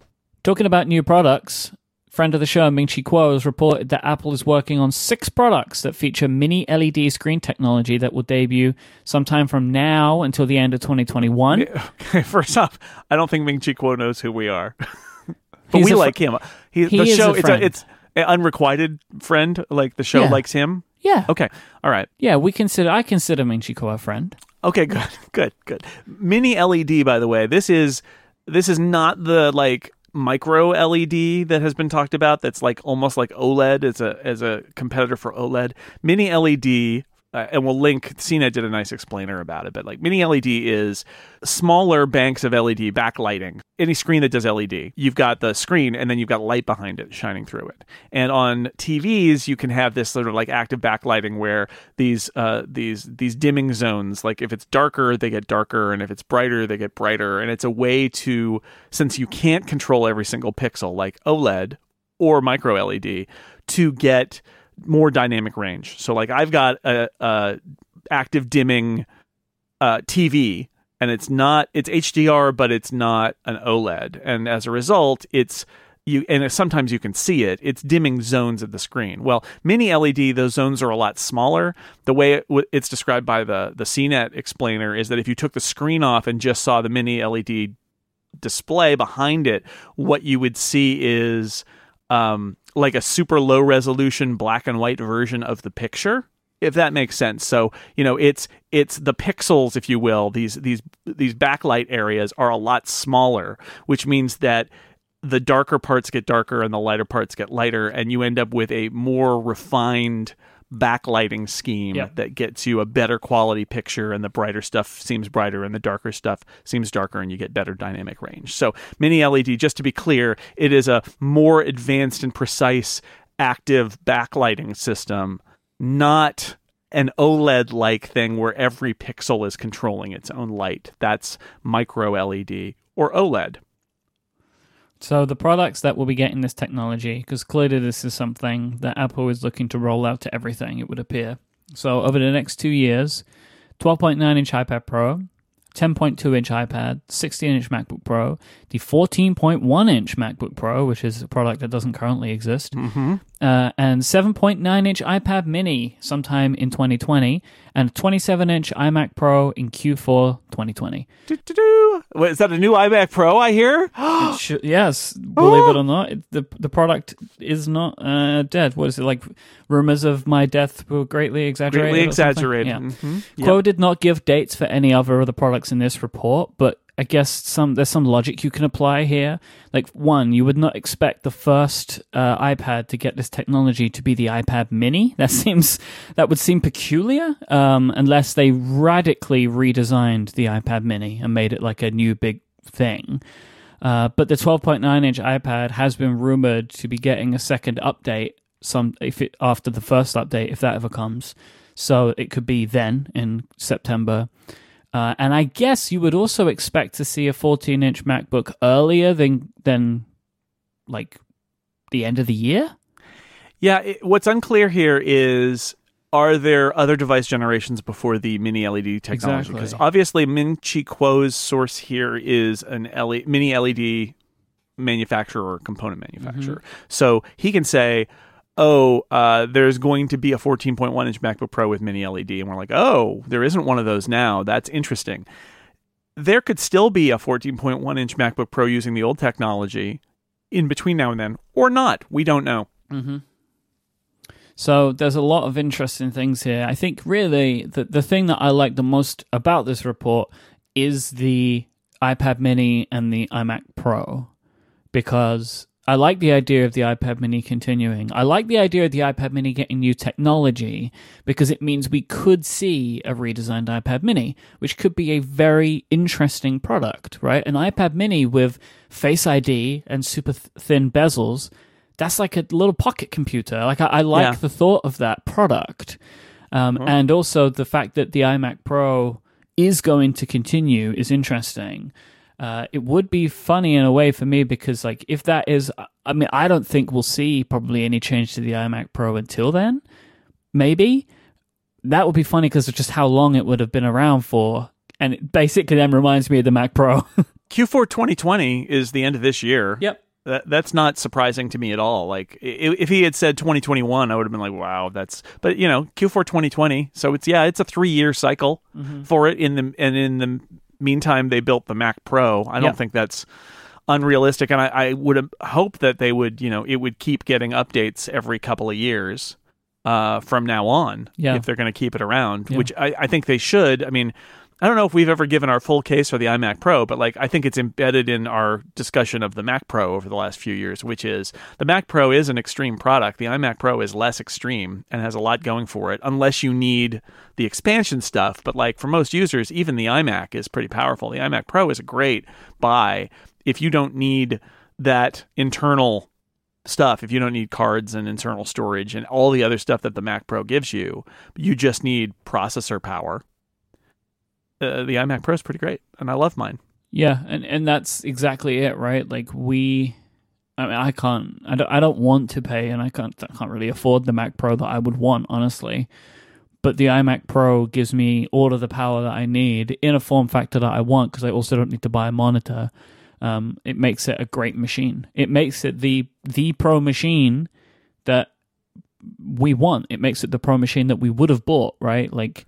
Talking about new products, friend of the show, Ming Chi Kuo, has reported that Apple is working on six products that feature mini LED screen technology that will debut sometime from now until the end of 2021. Okay, first off, I don't think Ming Chi Kuo knows who we are, but He's we fr- like him. He, he the show, it's, a, it's an unrequited friend. Like the show yeah. likes him. Yeah. Okay. All right. Yeah, we consider. I consider Ming Chi Kuo a friend. Okay. Good. Good. Good. Mini LED, by the way. This is this is not the like micro LED that has been talked about. That's like almost like OLED as a as a competitor for OLED. Mini LED uh, and we'll link. CNET did a nice explainer about it, but like mini LED is smaller banks of LED backlighting. Any screen that does LED, you've got the screen, and then you've got light behind it shining through it. And on TVs, you can have this sort of like active backlighting where these uh, these these dimming zones, like if it's darker, they get darker, and if it's brighter, they get brighter. And it's a way to, since you can't control every single pixel like OLED or micro LED, to get more dynamic range. So like I've got a, a active dimming uh, TV and it's not it's HDR but it's not an OLED and as a result it's you and sometimes you can see it it's dimming zones of the screen. Well mini led those zones are a lot smaller. The way it, it's described by the the cnet explainer is that if you took the screen off and just saw the mini led display behind it what you would see is um, like a super low resolution black and white version of the picture if that makes sense. So you know, it's it's the pixels, if you will. These these these backlight areas are a lot smaller, which means that the darker parts get darker and the lighter parts get lighter, and you end up with a more refined backlighting scheme Yeah. that gets you a better quality picture and the brighter stuff seems brighter and the darker stuff seems darker and you get better dynamic range. So mini LED just to be clear, it is a more advanced and precise active backlighting system, not an OLED like thing where every pixel is controlling its own light. That's micro LED or OLED. So the products that will be getting this technology, because clearly this is something that Apple is looking to roll out to everything, it would appear. So over the next two years, 12.9 inch iPad Pro, 10.2 inch iPad, 16 inch MacBook Pro, the 14.1 inch MacBook Pro, which is a product that doesn't currently exist, Mm-hmm. Uh, and 7.9 inch iPad Mini sometime in 2020, and 27 inch iMac Pro in Q4 2020. Do-do-do. What, is that a new iMac Pro I hear? Should- yes, believe it or not, it, the the product is not uh, dead. What is it like? Rumors of my death were greatly exaggerated. Greatly exaggerated. Yeah. Mhm. Yep. Kuo did not give dates for any other of the products in this report, but I guess some there's some logic you can apply here. Like one, you would not expect the first uh, iPad to get this technology to be the iPad Mini. That seems that would seem peculiar, um, unless they radically redesigned the iPad Mini and made it like a new big thing. Uh, but the 12.9 inch iPad has been rumored to be getting a second update some if it, after the first update, if that ever comes. So it could be then in September. Uh, and I guess you would also expect to see a 14 inch MacBook earlier than than like the end of the year. Yeah, it, what's unclear here is are there other device generations before the mini LED technology? Exactly. Because obviously, Ming Chi Kuo's source here is an LE, mini LED manufacturer or component manufacturer. So he can say, oh, uh, there's going to be a 14.1 inch MacBook Pro with mini LED. And we're like, oh, there isn't one of those now. That's interesting. There could still be a 14.1 inch MacBook Pro using the old technology in between now and then, or not. We don't know. Mm-hmm. So there's a lot of interesting things here. I think really the the thing that I like the most about this report is the iPad Mini and the iMac Pro because I like the idea of the iPad Mini continuing. I like the idea of the iPad Mini getting new technology because it means we could see a redesigned iPad Mini, which could be a very interesting product, right? An iPad Mini with Face ID and super th- thin bezels. That's like a little pocket computer. Like I, I like Yeah. the thought of that product, um, and also the fact that the iMac Pro is going to continue is interesting. Uh, it would be funny in a way for me because, like, if that is, I mean, I don't think we'll see probably any change to the iMac Pro until then. Maybe that would be funny because of just how long it would have been around for, and it basically then reminds me of the Mac Pro. Q4 2020 is the end of this year. yep. That, that's not surprising to me at all. Like if he had said 2021, I would have been like, "Wow, that's." But you know, Q4 2020. So it's yeah, it's a three year cycle for it. In the and in the meantime, they built the Mac Pro. I don't Yeah. think that's unrealistic, and I, I would hope that they would, you know, it would keep getting updates every couple of years uh, from now on Yeah. if they're going to keep it around, Yeah. which I, I think they should. I mean, I don't know if we've ever given our full case for the iMac Pro, but like I think it's embedded in our discussion of the Mac Pro over the last few years, which is the Mac Pro is an extreme product. The iMac Pro is less extreme and has a lot going for it, unless you need the expansion stuff. But like for most users, even the iMac is pretty powerful. The iMac Pro is a great buy if you don't need that internal stuff if you don't need cards and internal storage and all the other stuff that the Mac Pro gives you. You just need processor power uh, the iMac Pro is pretty great, and I love mine. Yeah, and and that's exactly it, right? Like we, I mean, I can't, I don't, I don't want to pay, and I can't, I can't really afford the Mac Pro that I would want, honestly. But the iMac Pro gives me all of the power that I need in a form factor that I want because I also don't need to buy a monitor. Um, it makes it a great machine. It makes it the the pro machine that we want. It makes it the pro machine that we would have bought, right? Like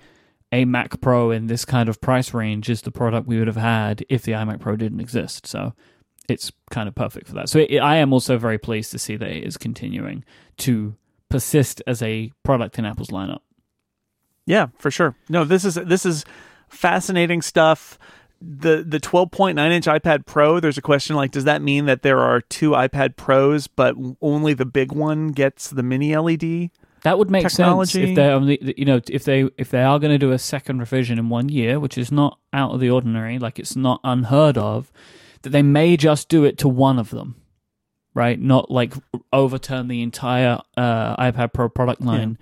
a Mac Pro in this kind of price range is the product we would have had if the iMac Pro didn't exist. So it's kind of perfect for that. So it, I am also very pleased to see that it is continuing to persist as a product in Apple's lineup. Yeah, for sure. No, this is this is fascinating stuff. The the 12.9 inch iPad Pro, there's a question like does that mean that there are two iPad Pros but only the big one gets the mini LED? That would make Technology. sense if they only, you know, if they if they are going to do a second revision in one year, which is not out of the ordinary, like it's not unheard of, that they may just do it to one of them, right? Not like overturn the entire uh, iPad Pro product line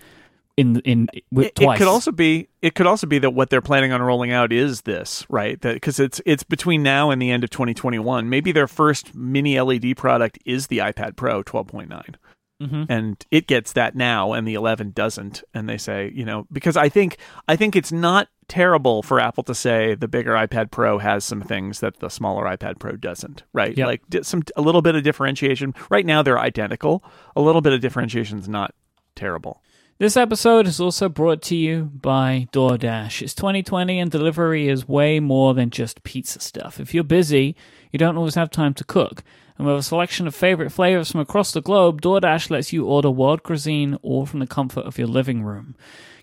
in in with It, it could also be it could also be that what they're planning on rolling out is this, right? That because it's it's between now and the end of 2021. Maybe their first mini LED product is the iPad Pro 12.9. Mhm. and it gets that now and the 11 doesn't and they say you know because i think i think it's not terrible for apple to say the bigger ipad pro has some things that the smaller ipad pro doesn't right Yep. like some a little bit of differentiation right now they're identical a little bit of differentiation is not terrible This episode is also brought to you by DoorDash. It's 2020 and delivery is way more than just pizza stuff. If you're busy, you don't always have time to cook. And with a selection of favorite flavors from across the globe, DoorDash lets you order world cuisine all from the comfort of your living room.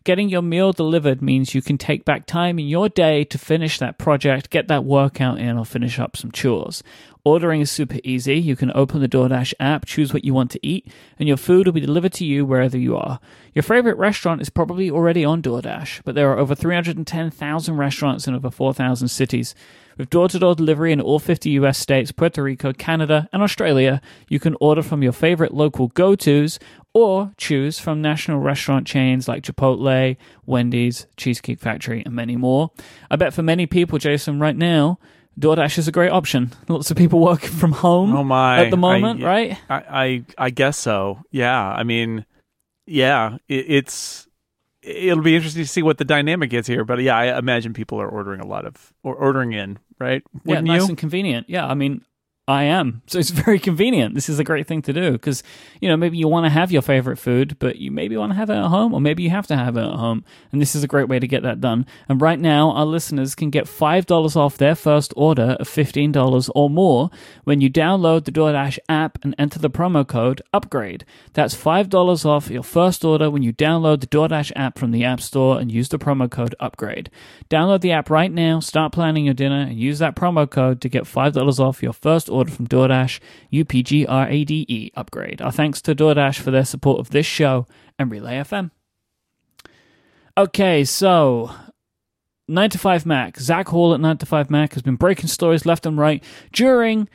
Getting your meal delivered means you can take back time in your day to finish that project, get that workout in, or finish up some chores. Ordering is super easy. You can open the DoorDash app, choose what you want to eat, and your food will be delivered to you wherever you are. Your favorite restaurant is probably already on DoorDash, but there are over 310,000 restaurants in over 4,000 cities. With door to door delivery in all 50 US states, Puerto Rico, Canada, and Australia, you can order from your favorite local go tos or choose from national restaurant chains like Chipotle, Wendy's, Cheesecake Factory, and many more. I bet for many people, Jason, right now, DoorDash is a great option. Lots of people working from home oh my at the moment, I, right? I, I i guess so yeah i mean yeah it, it's it'll be interesting to see what the dynamic is here but yeah i imagine people are ordering a lot of or ordering in right Wouldn't yeah, nice you and convenient. Yeah, I mean, I am. So it's very convenient. This is a great thing to do because, you know, maybe you want to have your favorite food, but you maybe want to have it at home, or maybe you have to have it at home. And this is a great way to get that done. And right now, our listeners can get $5 off their first order of $15 or more when you download the DoorDash app and enter the promo code UPGRADE. That's $5 off your first order when you download the DoorDash app from the App Store and use the promo code UPGRADE. Download the app right now, start planning your dinner, and use that promo code to get $5 off your first order from DoorDash, UPGRADE E, upgrade. Our thanks to DoorDash for their support of this show and Relay FM. Okay, so 9 to 5 Mac. Zach Hall at 9 to 5 Mac has been breaking stories left and right during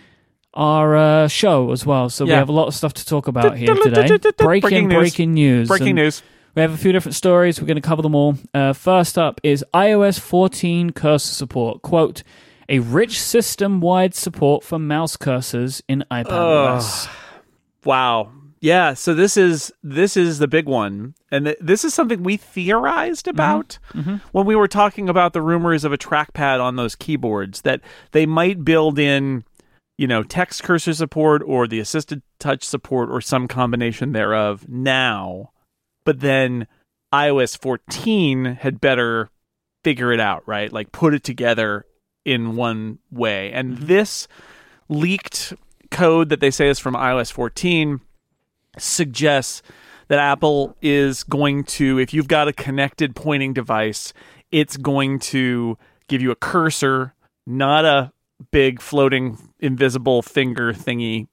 our uh, show as well. So we have a lot of stuff to talk about here today. Breaking, Breaking news. breaking news. breaking news we have a few different stories. We're going to cover them all. Uh, first up is iOS 14 cursor support. Quote, a rich system wide support for mouse cursors in iPadOS. Wow. Yeah, so this is this is the big one. And th- this is something we theorized mm-hmm. about mm-hmm. when we were talking about the rumors of a trackpad on those keyboards that they might build in, you know, text cursor support or the assisted touch support or some combination thereof now. But then iOS 14 had better figure it out, right? Like put it together in one way. And mm-hmm. this leaked code that they say is from iOS 14 suggests that Apple is going to, if you've got a connected pointing device, it's going to give you a cursor, not a big floating invisible finger thingy,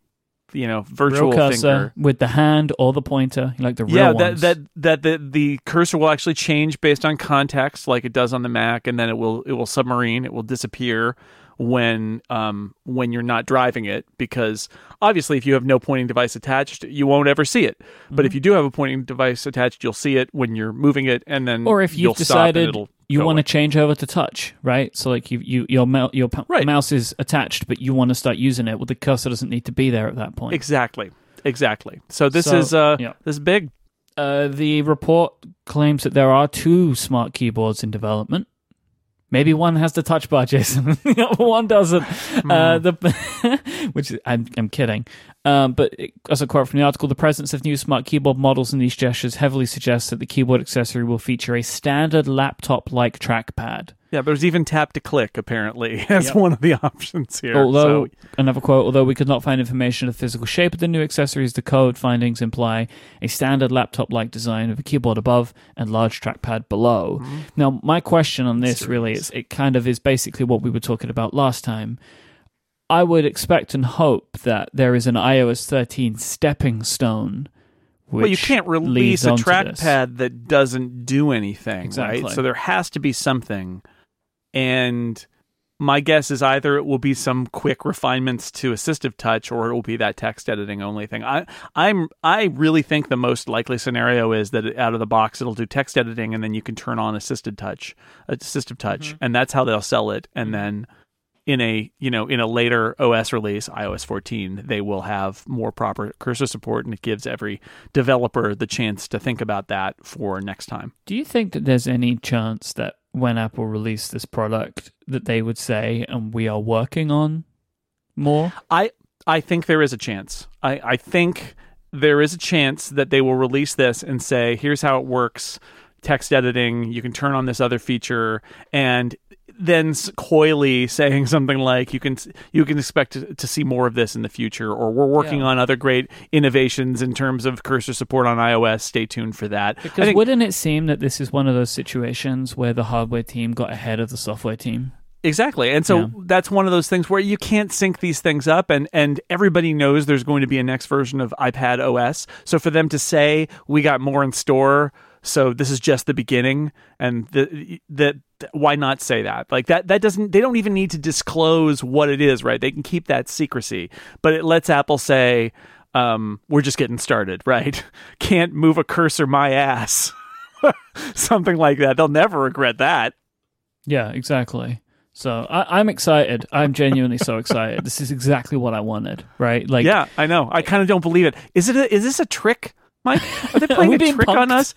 you know, virtual Real cursor finger. with the hand or the pointer, like the real yeah, ones. that, that that the the cursor will actually change based on context, like it does on the Mac, and then it will it will submarine, it will disappear when um when you're not driving it because obviously if you have no pointing device attached you won't ever see it but Mm-hmm. if you do have a pointing device attached you'll see it when you're moving it and then or if you'll you've decided it'll you want to change over to touch, right? So like you, you your mou- your p- Right. mouse is attached, but you want to start using it. Well, the cursor doesn't need to be there at that point. exactly exactly so this So, is uh yeah. this is big Uh, the report claims that there are two smart keyboards in development. Maybe one has the touch bar, Jason. The other one doesn't. Hmm. Uh, the which I'm I'm kidding. Um, but it, as a quote from the article, the presence of new smart keyboard models in these gestures heavily suggests that the keyboard accessory will feature a standard laptop-like trackpad. Yeah there's even tap to click apparently as Yep. one of the options here Although so another quote, although we could not find information of the physical shape of the new accessories, the code findings imply a standard laptop-like design with a keyboard above and large trackpad below. Mm-hmm. Now, my question on this really is, it kind of is basically what we were talking about last time. I would expect and hope that there is an iOS 13 stepping stone. Which well, you can't release a trackpad that doesn't do anything, Exactly. right? So there has to be something. And my guess is either it will be some quick refinements to assistive touch or it will be that text editing only thing. I I'm I really think the most likely scenario is that out of the box it'll do text editing and then you can turn on assisted touch, assistive touch, Mm-hmm. and that's how they'll sell it and then in a you know in a later OS release, iOS 14, they will have more proper cursor support, and it gives every developer the chance to think about that for next time. Do you think that there's any chance that when Apple released this product that they would say, and we are working on more? I I think there is a chance. I, I think there is a chance that they will release this and say, here's how it works. Text editing, you can turn on this other feature, and then coyly saying something like, "You can you can expect to, to see more of this in the future," or "We're working Yeah. on other great innovations in terms of cursor support on iOS. Stay tuned for that." Because think- wouldn't it seem that this is one of those situations where the hardware team got ahead of the software team? Exactly. And so Yeah. that's one of those things where you can't sync these things up and and everybody knows there's going to be a next version of iPad OS. So for them to say we got more in store, so this is just the beginning and the that why not say that? Like that that doesn't they don't even need to disclose what it is, right? They can keep that secrecy. But it lets Apple say um, we're just getting started, right? Can't move a cursor my ass. Something like that. They'll never regret that. Yeah, exactly. So I, I'm excited. I'm genuinely so excited. This is exactly what I wanted, right? Like, yeah, I know. I kind of don't believe it. Is it? A, is this a trick, Myke? Are they playing a trick on us?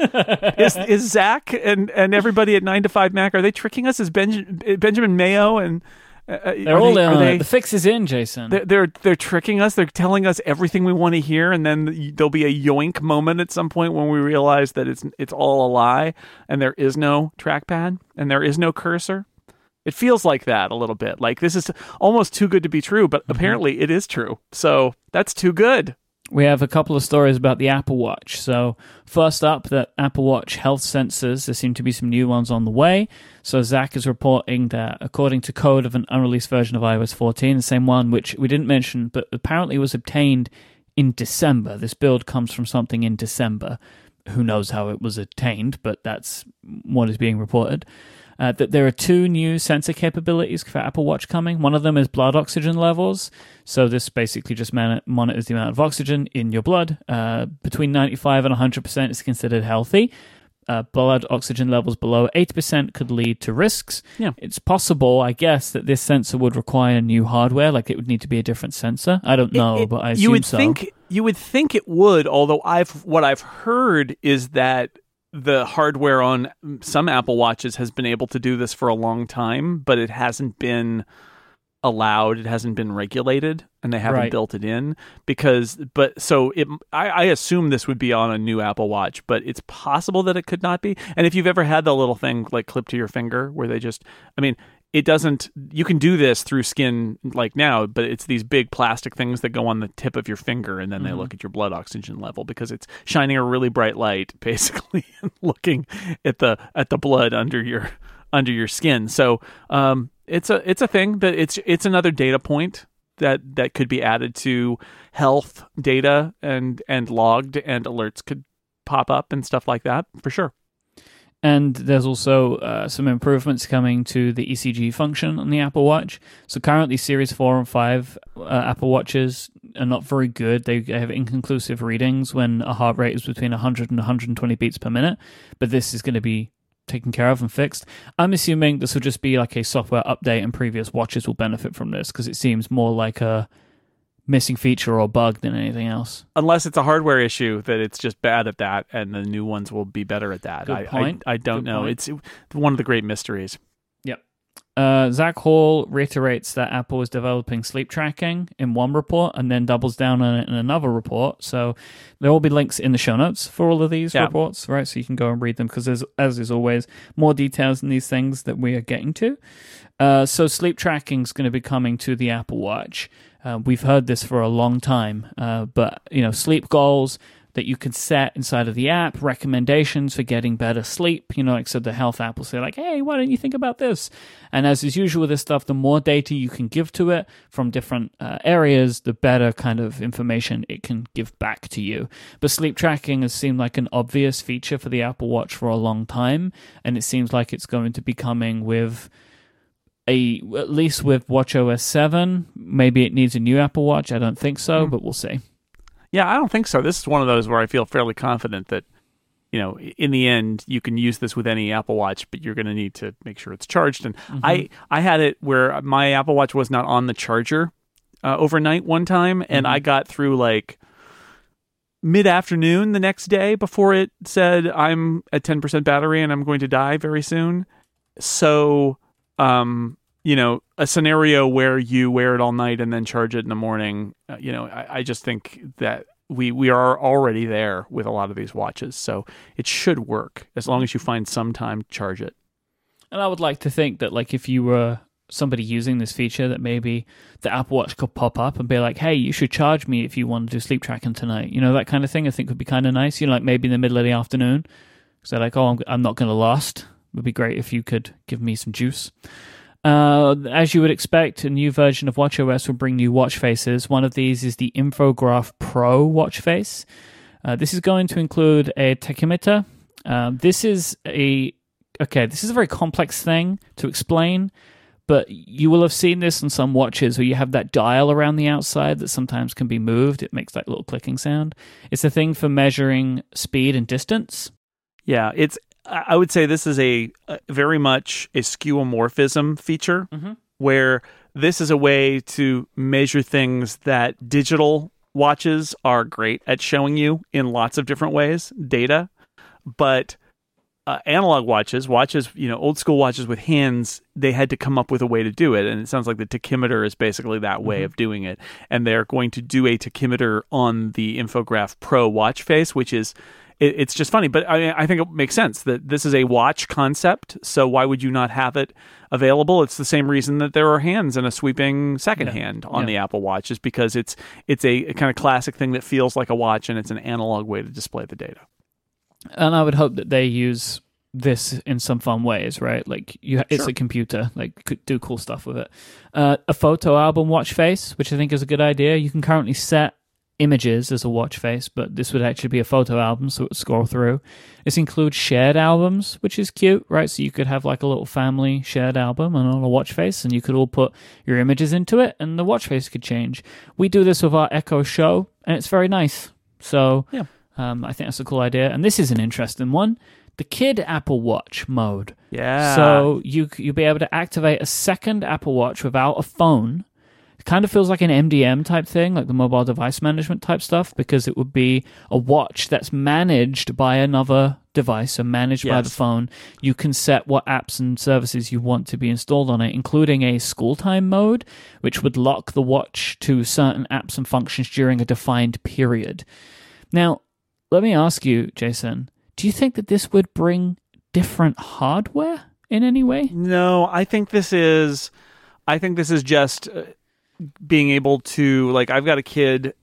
Is, is Zach and, and everybody at Nine to Five Mac? Are they tricking us? Is Benjamin Benjamin Mayo and uh, they're all they, on they, it. The fix is in, Jason. they're, they're they're tricking us. They're telling us everything we want to hear, and then there'll be a yoink moment at some point when we realize that it's it's all a lie, and there is no trackpad, and there is no cursor. It feels like that a little bit. Like this is almost too good to be true, but apparently it is true. So that's too good. We have a couple of stories about the Apple Watch. So, first up, the Apple Watch health sensors. There seem to be some new ones on the way. So, Zach is reporting that, according to code of an unreleased version of iOS 14, the same one which we didn't mention, but apparently was obtained in December. This build comes from something in December. Who knows how it was obtained, but that's what is being reported. Uh, that there are two new sensor capabilities for Apple Watch coming. One of them is blood oxygen levels. So this basically just man- monitors the amount of oxygen in your blood. Uh, between 95 and 100% is considered healthy. Uh, blood oxygen levels below 80% could lead to risks. Yeah. It's possible, I guess, that this sensor would require new hardware. Like it would need to be a different sensor. I don't know, It- but I assume you would so. think you would think it would. Although I've what I've heard is that the hardware on some Apple Watches has been able to do this for a long time, but it hasn't been allowed. It hasn't been regulated, and they haven't Right. built it in because. But so it, I, I assume this would be on a new Apple Watch, but it's possible that it could not be. And if you've ever had the little thing like clipped to your finger, where they just, I mean. It doesn't. You can do this through skin like now, but it's these big plastic things that go on the tip of your finger, and then they look at your blood oxygen level because it's shining a really bright light, basically, and looking at the at the blood under your under your skin. So um, it's a it's a thing that it's it's another data point that that could be added to health data and and logged and alerts could pop up and stuff like that for sure. And there's also uh, some improvements coming to the ECG function on the Apple Watch. So currently, Series 4 and 5 uh, Apple Watches are not very good. They have inconclusive readings when a heart rate is between 100 and 120 beats per minute. But this is going to be taken care of and fixed. I'm assuming this will just be like a software update and previous watches will benefit from this because it seems more like a missing feature or bug than anything else. Unless it's a hardware issue that it's just bad at that, and the new ones will be better at that. Good I, point. I, I don't Good know. point. It's one of the great mysteries. Yep. Uh, Zach Hall reiterates that Apple is developing sleep tracking in one report and then doubles down on it in another report. So there will be links in the show notes for all of these Yeah. reports, right? So you can go and read them because there's, as is always, more details in these things that we are getting to. Uh, so sleep tracking is going to be coming to the Apple Watch. Uh, we've heard this for a long time, uh, but you know, sleep goals that you can set inside of the app, recommendations for getting better sleep. You know, like so the health app will say like, "Hey, why don't you think about this?" And as is usual with this stuff, the more data you can give to it from different uh, areas, the better kind of information it can give back to you. But sleep tracking has seemed like an obvious feature for the Apple Watch for a long time, and it seems like it's going to be coming with a at least with WatchOS 7. Maybe it needs a new Apple Watch. I don't think so, Hmm. but we'll see. Yeah, I don't think so. This is one of those where I feel fairly confident that, you know, in the end, you can use this with any Apple Watch, but you're going to need to make sure it's charged. And I, I had it where my Apple Watch was not on the charger uh, overnight one time, and I got through like mid afternoon the next day before it said I'm at 10% battery and I'm going to die very soon. So, um, you know, a scenario where you wear it all night and then charge it in the morning, uh, you know, I, I just think that we we are already there with a lot of these watches, so it should work as long as you find some time to charge it. And I would like to think that, like, if you were somebody using this feature, that maybe the Apple Watch could pop up and be like, "Hey, you should charge me if you want to do sleep tracking tonight." You know, that kind of thing. I think would be kind of nice. You know, like maybe in the middle of the afternoon. So, like, oh, I'm, I'm not going to last. Would be great if you could give me some juice. Uh, as you would expect, a new version of WatchOS will bring new watch faces. One of these is the Infograph Pro watch face. Uh, this is going to include a tachymeter. Um, this is a okay. This is a very complex thing to explain, but you will have seen this on some watches where you have that dial around the outside that sometimes can be moved. It makes that little clicking sound. It's a thing for measuring speed and distance. Yeah, it's. I would say this is a, a very much a skeuomorphism feature Mhm. where this is a way to measure things that digital watches are great at showing you in lots of different ways, data, but uh, analog watches, watches, you know, old school watches with hands, they had to come up with a way to do it. And it sounds like the tachymeter is basically that way of doing it. And they're going to do a tachymeter on the Infograph Pro watch face, which is, it, it's just funny. But I, I think it makes sense that this is a watch concept. So why would you not have it available? It's the same reason that there are hands and a sweeping second Yeah. hand on Yeah. the Apple Watch, is because it's it's a, a kind of classic thing that feels like a watch and it's an analog way to display the data. and I would hope that they use this in some fun ways, right? Like you, it's Sure. a computer, like could do cool stuff with it. Uh, a photo album watch face, which I think is a good idea. You can currently set images as a watch face, but this would actually be a photo album, so it would scroll through. This includes shared albums, which is cute, right? So you could have like a little family shared album and on a watch face, and you could all put your images into it, and the watch face could change. We do this with our Echo Show, and it's very nice. So Yeah. um, I think that's a cool idea, and this is an interesting one: the Kid Apple Watch mode. Yeah. So you you'll be able to activate a second Apple Watch without a phone. It kind of feels like an MDM type thing, like the mobile device management type stuff, because it would be a watch that's managed by another device, so managed by the phone. You can set what apps and services you want to be installed on it, including a school time mode, which would lock the watch to certain apps and functions during a defined period. Now, let me ask you, Jason, do you think that this would bring different hardware in any way? No, I think this is I think this is just uh, being able to like I've got a kid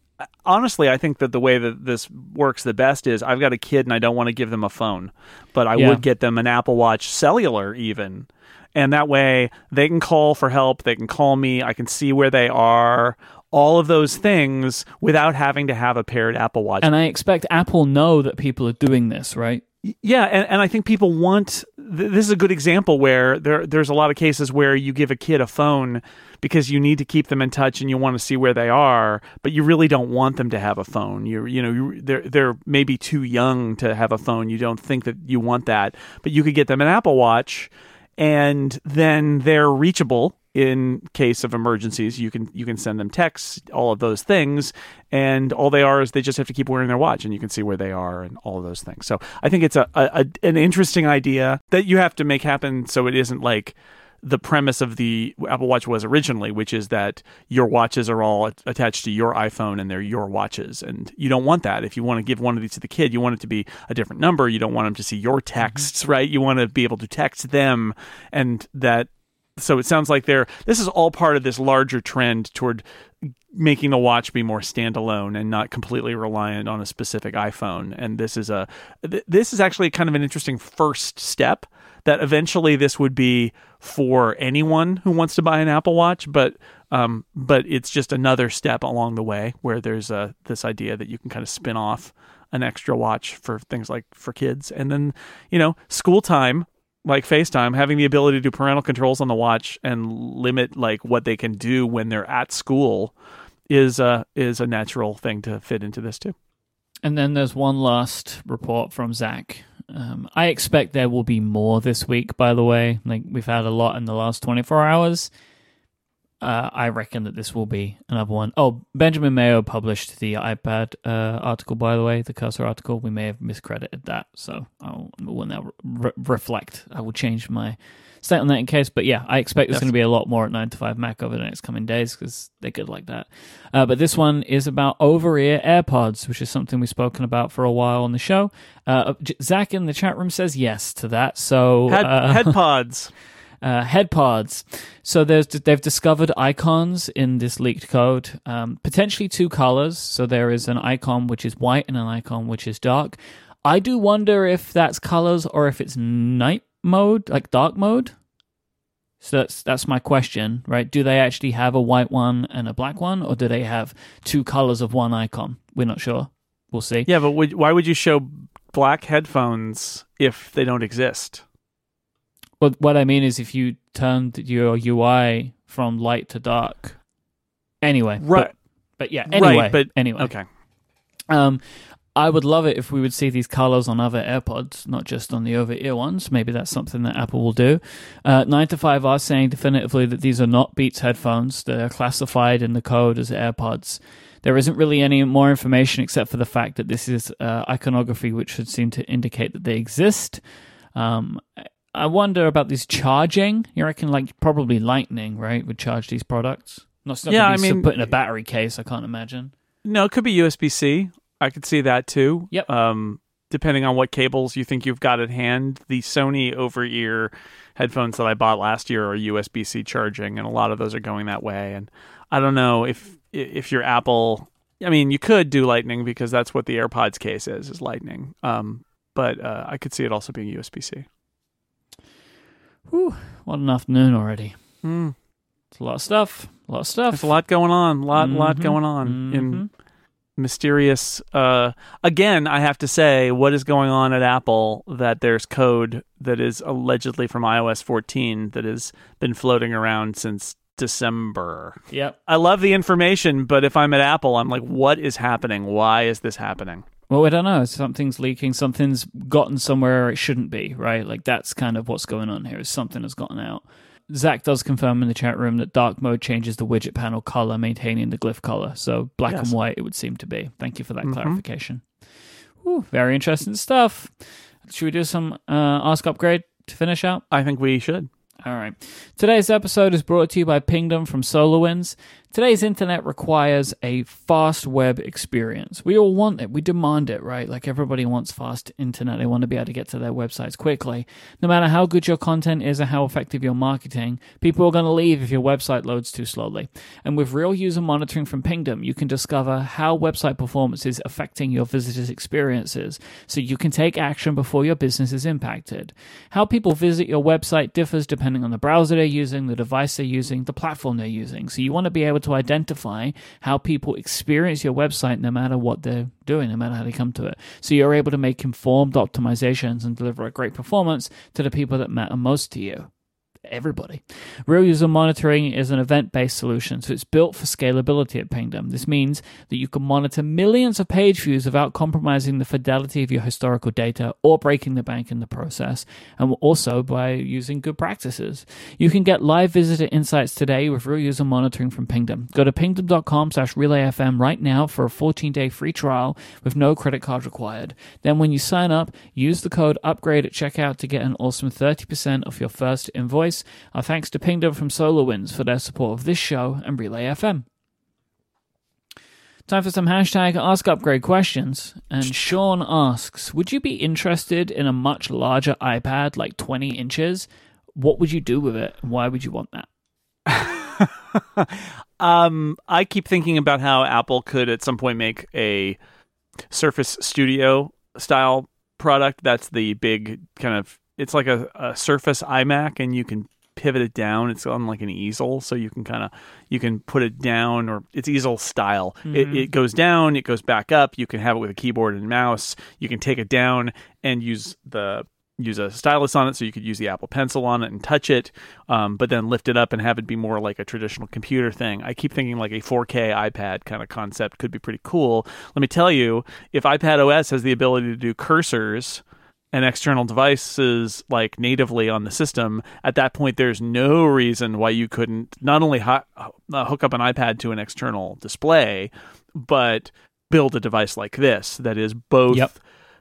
honestly, I think that the way that this works the best is I've got a kid and I don't want to give them a phone, but I Yeah. would get them an Apple Watch cellular even. And that way they can call for help, they can call me, I can see where they are, all of those things without having to have a paired Apple Watch. And I expect Apple know that people are doing this, right? Yeah, and, and I think people want. Th- this is a good example where there there's a lot of cases where you give a kid a phone because you need to keep them in touch and you want to see where they are, but you really don't want them to have a phone. You you know you, they're they're maybe too young to have a phone. You don't think that you want that, but you could get them an Apple Watch, and then they're reachable in case of emergencies. You can you can send them texts, all of those things, and all they are is they just have to keep wearing their watch, and you can see where they are and all of those things. So I think it's a, a, a an interesting idea that you have to make happen, so it isn't like the premise of the Apple Watch was originally, which is that your watches are all attached to your iPhone and they're your watches. And you don't want that. If you want to give one of these to the kid, you want it to be a different number. You don't want them to see your mm-hmm. texts, right? You want to be able to text them and that. So it sounds like they're, this is all part of this larger trend toward making the watch be more standalone and not completely reliant on a specific iPhone. And this is a, th- this is actually kind of an interesting first step that eventually this would be for anyone who wants to buy an Apple Watch, but um, but it's just another step along the way where there's a this idea that you can kind of spin off an extra watch for things like for kids, and then you know school time like FaceTime, having the ability to do parental controls on the watch and limit like what they can do when they're at school is uh is a natural thing to fit into this too. And then there's one last report from Zach. Um, I expect there will be more this week, by the way. Like, we've had a lot in the last 24 hours. Uh, I reckon that this will be another one. Oh, Benjamin Mayo published the iPad uh, article, by the way, the cursor article. We may have miscredited that, so I will now re- reflect. I will change my state on that in case. But yeah, I expect there's going to be a lot more at 9 to 5 Mac over the next coming days because they're good like that. Uh, but this one is about over ear AirPods, which is something we've spoken about for a while on the show. Uh, Zach in the chat room says yes to that. So Head uh, head pods. Uh, head pods. So there's they've discovered icons in this leaked code, um, potentially two colors. So there is an icon which is white and an icon which is dark. I do wonder if that's colors or if it's night mode, like dark mode. So that's that's my question, right? Do they actually have a white one and a black one, or do they have two colors of one icon? We're not sure. We'll see. Yeah, but would, why would you show black headphones if they don't exist? Well, what I mean is, if you turned your UI from light to dark, anyway, but- Right. But, yeah, anyway, Right, but- anyway, Okay. Um, I would love it if we would see these colors on other AirPods, not just on the over-ear ones. Maybe that's something that Apple will do. Uh, Nine to Five are saying definitively that these are not Beats headphones. They're classified in the code as AirPods. There isn't really any more information except for the fact that this is uh, iconography, which should seem to indicate that they exist. Um, I wonder about this charging. You reckon, like probably Lightning, right, would charge these products? Not something Yeah, I you mean- put in a battery case. I can't imagine. No, it could be USB C. I could see that too. Yep. Um, depending on what cables you think you've got at hand, the Sony over ear headphones that I bought last year are USB C charging, and a lot of those are going that way. And I don't know if if your Apple, I mean, you could do Lightning because that's what the AirPods case is is Lightning. Um, but uh, I could see it also being USB C. Whew, what an afternoon already. Hmm. It's a lot of stuff. A lot of stuff. There's a lot going on. Lot lot Mhm. going on in Mhm. mysterious uh again i have to say what is going on at apple that there's code that is allegedly from ios 14 that has been floating around since december Yep. i love the information but if i'm at apple i'm like what is happening why is this happening Well, we don't know. Something's leaking. Something's gotten somewhere it shouldn't be, right? Like that's kind of what's going on here. Is something has gotten out. Zach does confirm in the chat room that dark mode changes the widget panel color, maintaining the glyph color. So black Yes. and white, it would seem to be. Thank you for that Mhm. clarification. Ooh, very interesting stuff. Should we do some uh, Ask Upgrade to finish out? i think we should All right. Today's episode is brought to you by Pingdom from SolarWinds. Today's internet requires a fast web experience. We all want it. We demand it, right? Like everybody wants fast internet. They want to be able to get to their websites quickly. No matter how good your content is or how effective your marketing, people are going to leave if your website loads too slowly. And with real user monitoring from Pingdom, you can discover how website performance is affecting your visitors' experiences so you can take action before your business is impacted. How people visit your website differs depending on the browser they're using, the device they're using, the platform they're using. So you want to be able to identify how people experience your website no matter what they're doing, no matter how they come to it. So you're able to make informed optimizations and deliver a great performance to the people that matter most to you everybody. Real user monitoring is an event based solution, so it's built for scalability at Pingdom. This means that you can monitor millions of page views without compromising the fidelity of your historical data or breaking the bank in the process, and also by using good practices. You can get live visitor insights today with real user monitoring from Pingdom. Go to pingdom.com slash relayfm right now for a 14 day free trial with no credit card required. Then when you sign up, use the code upgrade at checkout to get an awesome 30% off your first invoice. Our thanks to Pingdom from SolarWinds for their support of this show and Relay FM. Time for some hashtag Ask Upgrade questions. And Sean asks Would you be interested in a much larger iPad, like 20 inches? What would you do with it? And why would you want that? um, I keep thinking about how Apple could at some point make a Surface Studio style product. That's the big kind of it's like a, a Surface iMac, and you can pivot it down. It's on like an easel, so you can kind of you can put it down, or it's easel style. Mm-hmm. It, it goes down, it goes back up. You can have it with a keyboard and mouse. You can take it down and use the use a stylus on it, so you could use the Apple Pencil on it and touch it, um, but then lift it up and have it be more like a traditional computer thing. I keep thinking like a 4K iPad kind of concept could be pretty cool. Let me tell you, if iPad OS has the ability to do cursors and external devices like natively on the system, at that point, there's no reason why you couldn't not only ho- uh, hook up an iPad to an external display, but build a device like this that is both yep.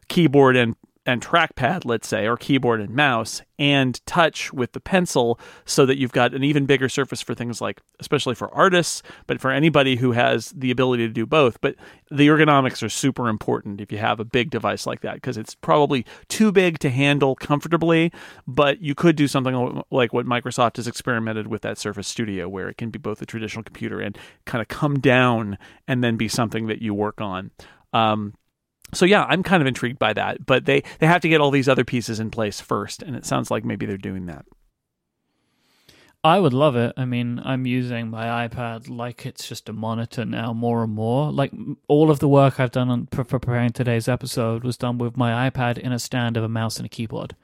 keyboard and and trackpad, let's say, or keyboard and mouse, and touch with the pencil so that you've got an even bigger surface for things like, especially for artists, but for anybody who has the ability to do both. But the ergonomics are super important if you have a big device like that because it's probably too big to handle comfortably, but you could do something like what Microsoft has experimented with that Surface Studio, where it can be both a traditional computer and kind of come down and then be something that you work on. Um, so yeah, I'm kind of intrigued by that, but they they have to get all these other pieces in place first, and it sounds like maybe they're doing that. I would love it. I mean, I'm using my iPad like it's just a monitor now, more and more. Like all of the work I've done on for preparing today's episode was done with my iPad in a stand of a mouse and a keyboard.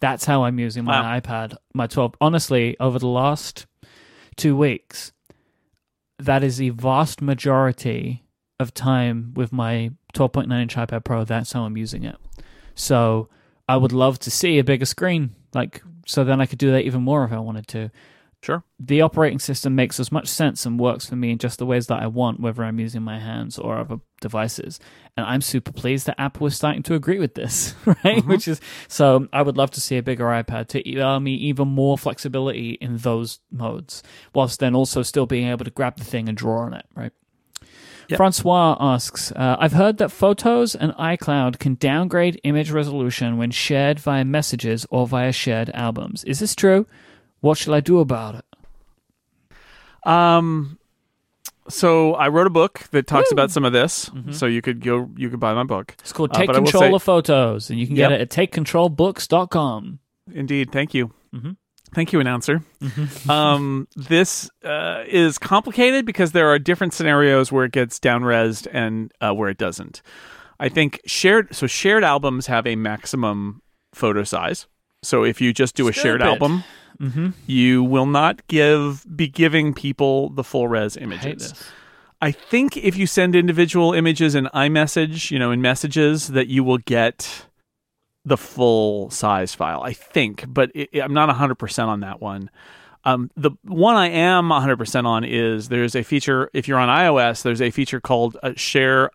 That's how I'm using my wow. iPad, my 12. Honestly, over the last two weeks, that is the vast majority of time with my 12.9 inch iPad Pro. That's how I'm using it. So I would love to see a bigger screen, like so then I could do that even more if I wanted to. Sure. The operating system makes as much sense and works for me in just the ways that I want, whether I'm using my hands or other devices. And I'm super pleased that Apple is starting to agree with this, right? Mm-hmm. Which is so I would love to see a bigger iPad to allow me even more flexibility in those modes, whilst then also still being able to grab the thing and draw on it, right? Yep. Francois asks uh, I've heard that Photos and iCloud can downgrade image resolution when shared via messages or via shared albums. Is this true? What shall I do about it? Um, so I wrote a book that talks Woo! about some of this. Mm-hmm. So you could go, you could buy my book. It's called uh, Take uh, Control say, of Photos, and you can yep. get it at takecontrolbooks.com. Indeed. Thank you. Mm-hmm. Thank you, announcer. Mm-hmm. um, this uh, is complicated because there are different scenarios where it gets downresed and uh, where it doesn't. I think shared so shared albums have a maximum photo size. So if you just do a shared album, mm-hmm. you will not give be giving people the full res images. I, I think if you send individual images in iMessage, you know, in messages, that you will get the full size file, I think, but it, I'm not 100% on that one. Um, the one I am 100% on is there's a feature, if you're on iOS, there's a feature called a Share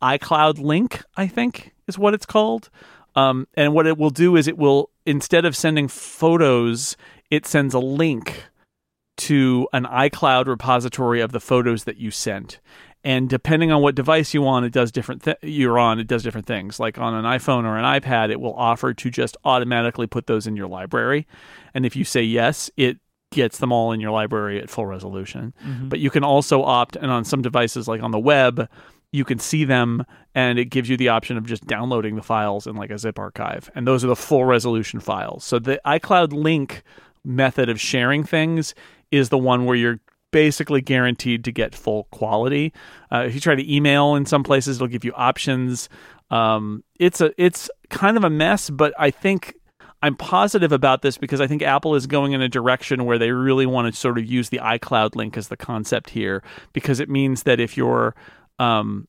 iCloud Link, I think is what it's called. Um, and what it will do is it will, instead of sending photos, it sends a link to an iCloud repository of the photos that you sent. And depending on what device you on, it does different. Th- you're on, it does different things. Like on an iPhone or an iPad, it will offer to just automatically put those in your library. And if you say yes, it gets them all in your library at full resolution. Mm-hmm. But you can also opt, and on some devices like on the web, you can see them and it gives you the option of just downloading the files in like a zip archive. And those are the full resolution files. So the iCloud link method of sharing things is the one where you're basically guaranteed to get full quality. Uh, if you try to email in some places, it'll give you options. Um, it's a it's kind of a mess, but I think I'm positive about this because I think Apple is going in a direction where they really want to sort of use the iCloud link as the concept here because it means that if you're um,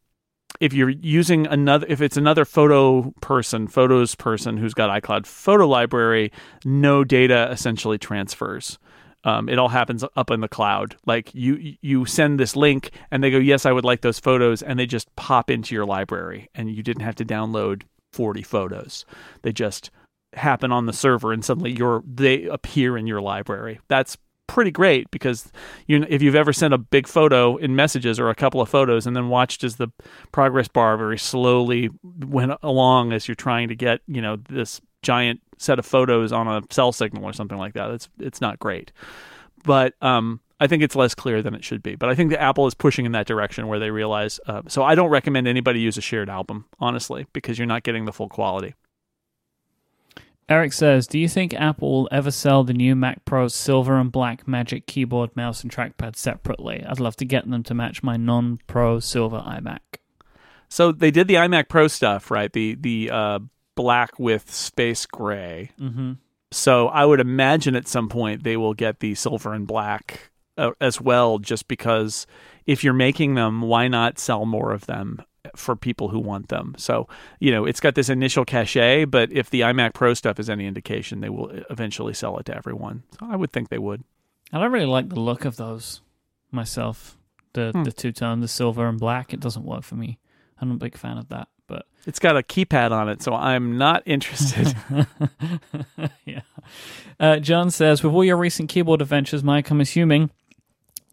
if you're using another if it's another photo person photos person who's got icloud photo library no data essentially transfers um, it all happens up in the cloud. Like you you send this link and they go yes i would like those photos and they just pop into your library and you didn't have to download 40 photos. They just happen on the server and suddenly you're they appear in your library. That's pretty great because you if you've ever sent a big photo in messages or a couple of photos and then watched as the progress bar very slowly went along as you're trying to get you know this giant set of photos on a cell signal or something like that it's it's not great but um I think it's less clear than it should be, but I think that Apple is pushing in that direction where they realize. Uh, so I don't recommend anybody use a shared album, honestly, because you're not getting the full quality. Eric says, "Do you think Apple will ever sell the new Mac Pro silver and black Magic Keyboard, mouse, and trackpad separately? I'd love to get them to match my non-Pro silver iMac." So they did the iMac Pro stuff, right? The the uh, black with space gray. Mm-hmm. So I would imagine at some point they will get the silver and black uh, as well, just because if you're making them, why not sell more of them for people who want them? So you know, it's got this initial cachet, but if the iMac Pro stuff is any indication, they will eventually sell it to everyone. So I would think they would. I don't really like the look of those myself. The Hmm. the two tone, the silver and black. It doesn't work for me. I'm a big fan of that, but It's got a keypad on it, so I'm not interested. yeah. Uh, John says, with all your recent keyboard adventures, Myke, I'm assuming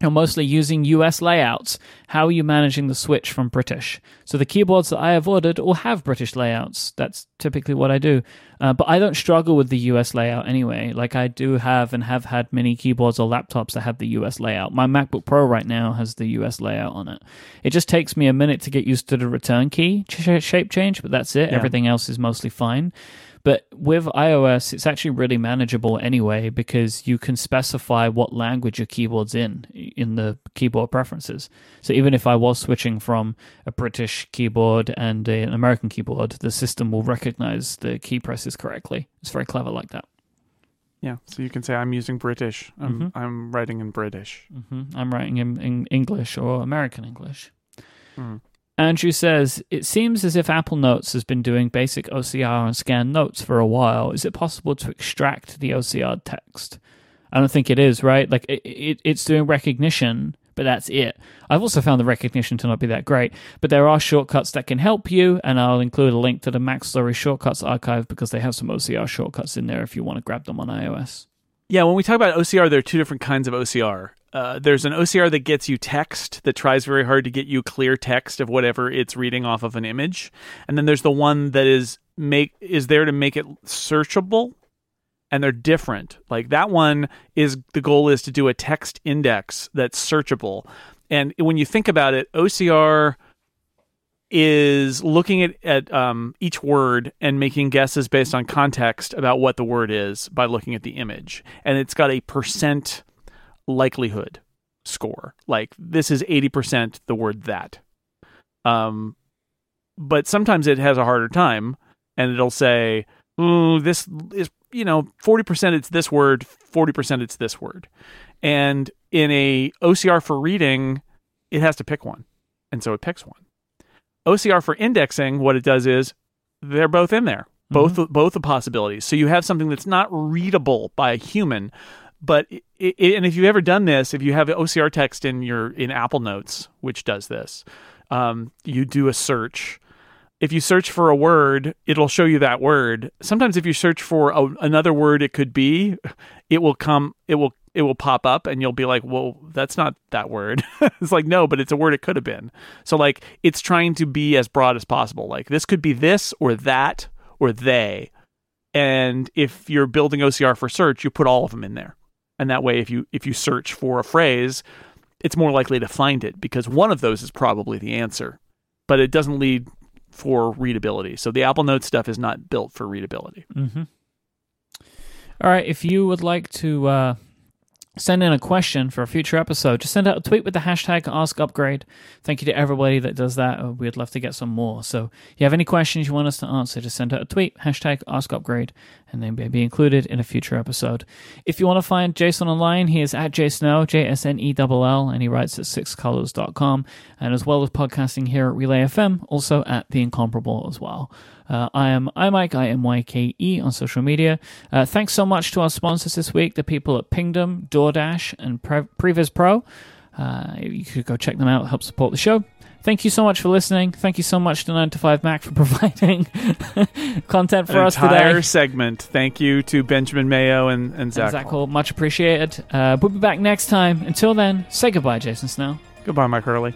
you're mostly using US layouts. How are you managing the switch from British? So the keyboards that I have ordered all have British layouts. That's typically what I do. Uh, but I don't struggle with the US layout anyway. Like I do have and have had many keyboards or laptops that have the US layout. My MacBook Pro right now has the US layout on it. It just takes me a minute to get used to the return key shape change, but that's it. Yeah. Everything else is mostly fine. But with iOS, it's actually really manageable anyway because you can specify what language your keyboard's in in the keyboard preferences. So even if I was switching from a British keyboard and a- an American keyboard, the system will recognize the key presses correctly. It's very clever like that. yeah, so you can say I'm using British. I'm Mhm. I'm writing in British. hmm I'm writing in, in English or American English. Mhm. Andrew says, It seems as if Apple Notes has been doing basic OCR and scan notes for a while. Is it possible to extract the OCR text? I don't think it is, right? Like, it, it, it's doing recognition, but that's it. I've also found the recognition to not be that great, but there are shortcuts that can help you, and I'll include a link to the MacStories Shortcuts archive because they have some OCR shortcuts in there if you want to grab them on iOS. Yeah, when we talk about OCR, there are two different kinds of OCR. Uh, there's an OCR that gets you text that tries very hard to get you clear text of whatever it's reading off of an image, and then there's the one that is make is there to make it searchable, and they're different. Like that one is the goal is to do a text index that's searchable, and when you think about it, OCR is looking at, at um, each word and making guesses based on context about what the word is by looking at the image. And it's got a percent likelihood score. Like this is 80% the word that. Um, but sometimes it has a harder time and it'll say, Ooh, this is, you know, 40% it's this word, 40% it's this word. And in a OCR for reading, it has to pick one. And so it picks one. OCR for indexing, what it does is they're both in there, both both the possibilities. So you have something that's not readable by a human, but it, it, and if you've ever done this, if you have OCR text in your in Apple Notes, which does this, um, you do a search. If you search for a word, it'll show you that word. Sometimes, if you search for a, another word, it could be, it will come. It will it will pop up and you'll be like, "Well, that's not that word." it's like, "No, but it's a word it could have been." So like it's trying to be as broad as possible. Like this could be this or that or they. And if you're building OCR for search, you put all of them in there. And that way if you if you search for a phrase, it's more likely to find it because one of those is probably the answer. But it doesn't lead for readability. So the Apple Notes stuff is not built for readability. Mm-hmm. All right. If you would like to uh, send in a question for a future episode, just send out a tweet with the hashtag AskUpgrade. Thank you to everybody that does that. Uh, We'd love to get some more. So if you have any questions you want us to answer, just send out a tweet, hashtag AskUpgrade, and they may be included in a future episode. If you want to find Jason online, he is at jsnell, J-S-N-E-L-L, and he writes at sixcolors.com, and as well as podcasting here at Relay FM, also at The Incomparable as well. Uh, I am iMyke, I-M-Y-K-E on social media. Uh, thanks so much to our sponsors this week, the people at Pingdom, DoorDash, and Pre- Previs Pro. Uh, you could go check them out, help support the show. Thank you so much for listening. Thank you so much to 9 to 5 Mac for providing content for An us entire today. segment. Thank you to Benjamin Mayo and, and Zac. And Zac Hall, much appreciated. Uh, we'll be back next time. Until then, say goodbye, Jason Snell. Goodbye, Myke Hurley.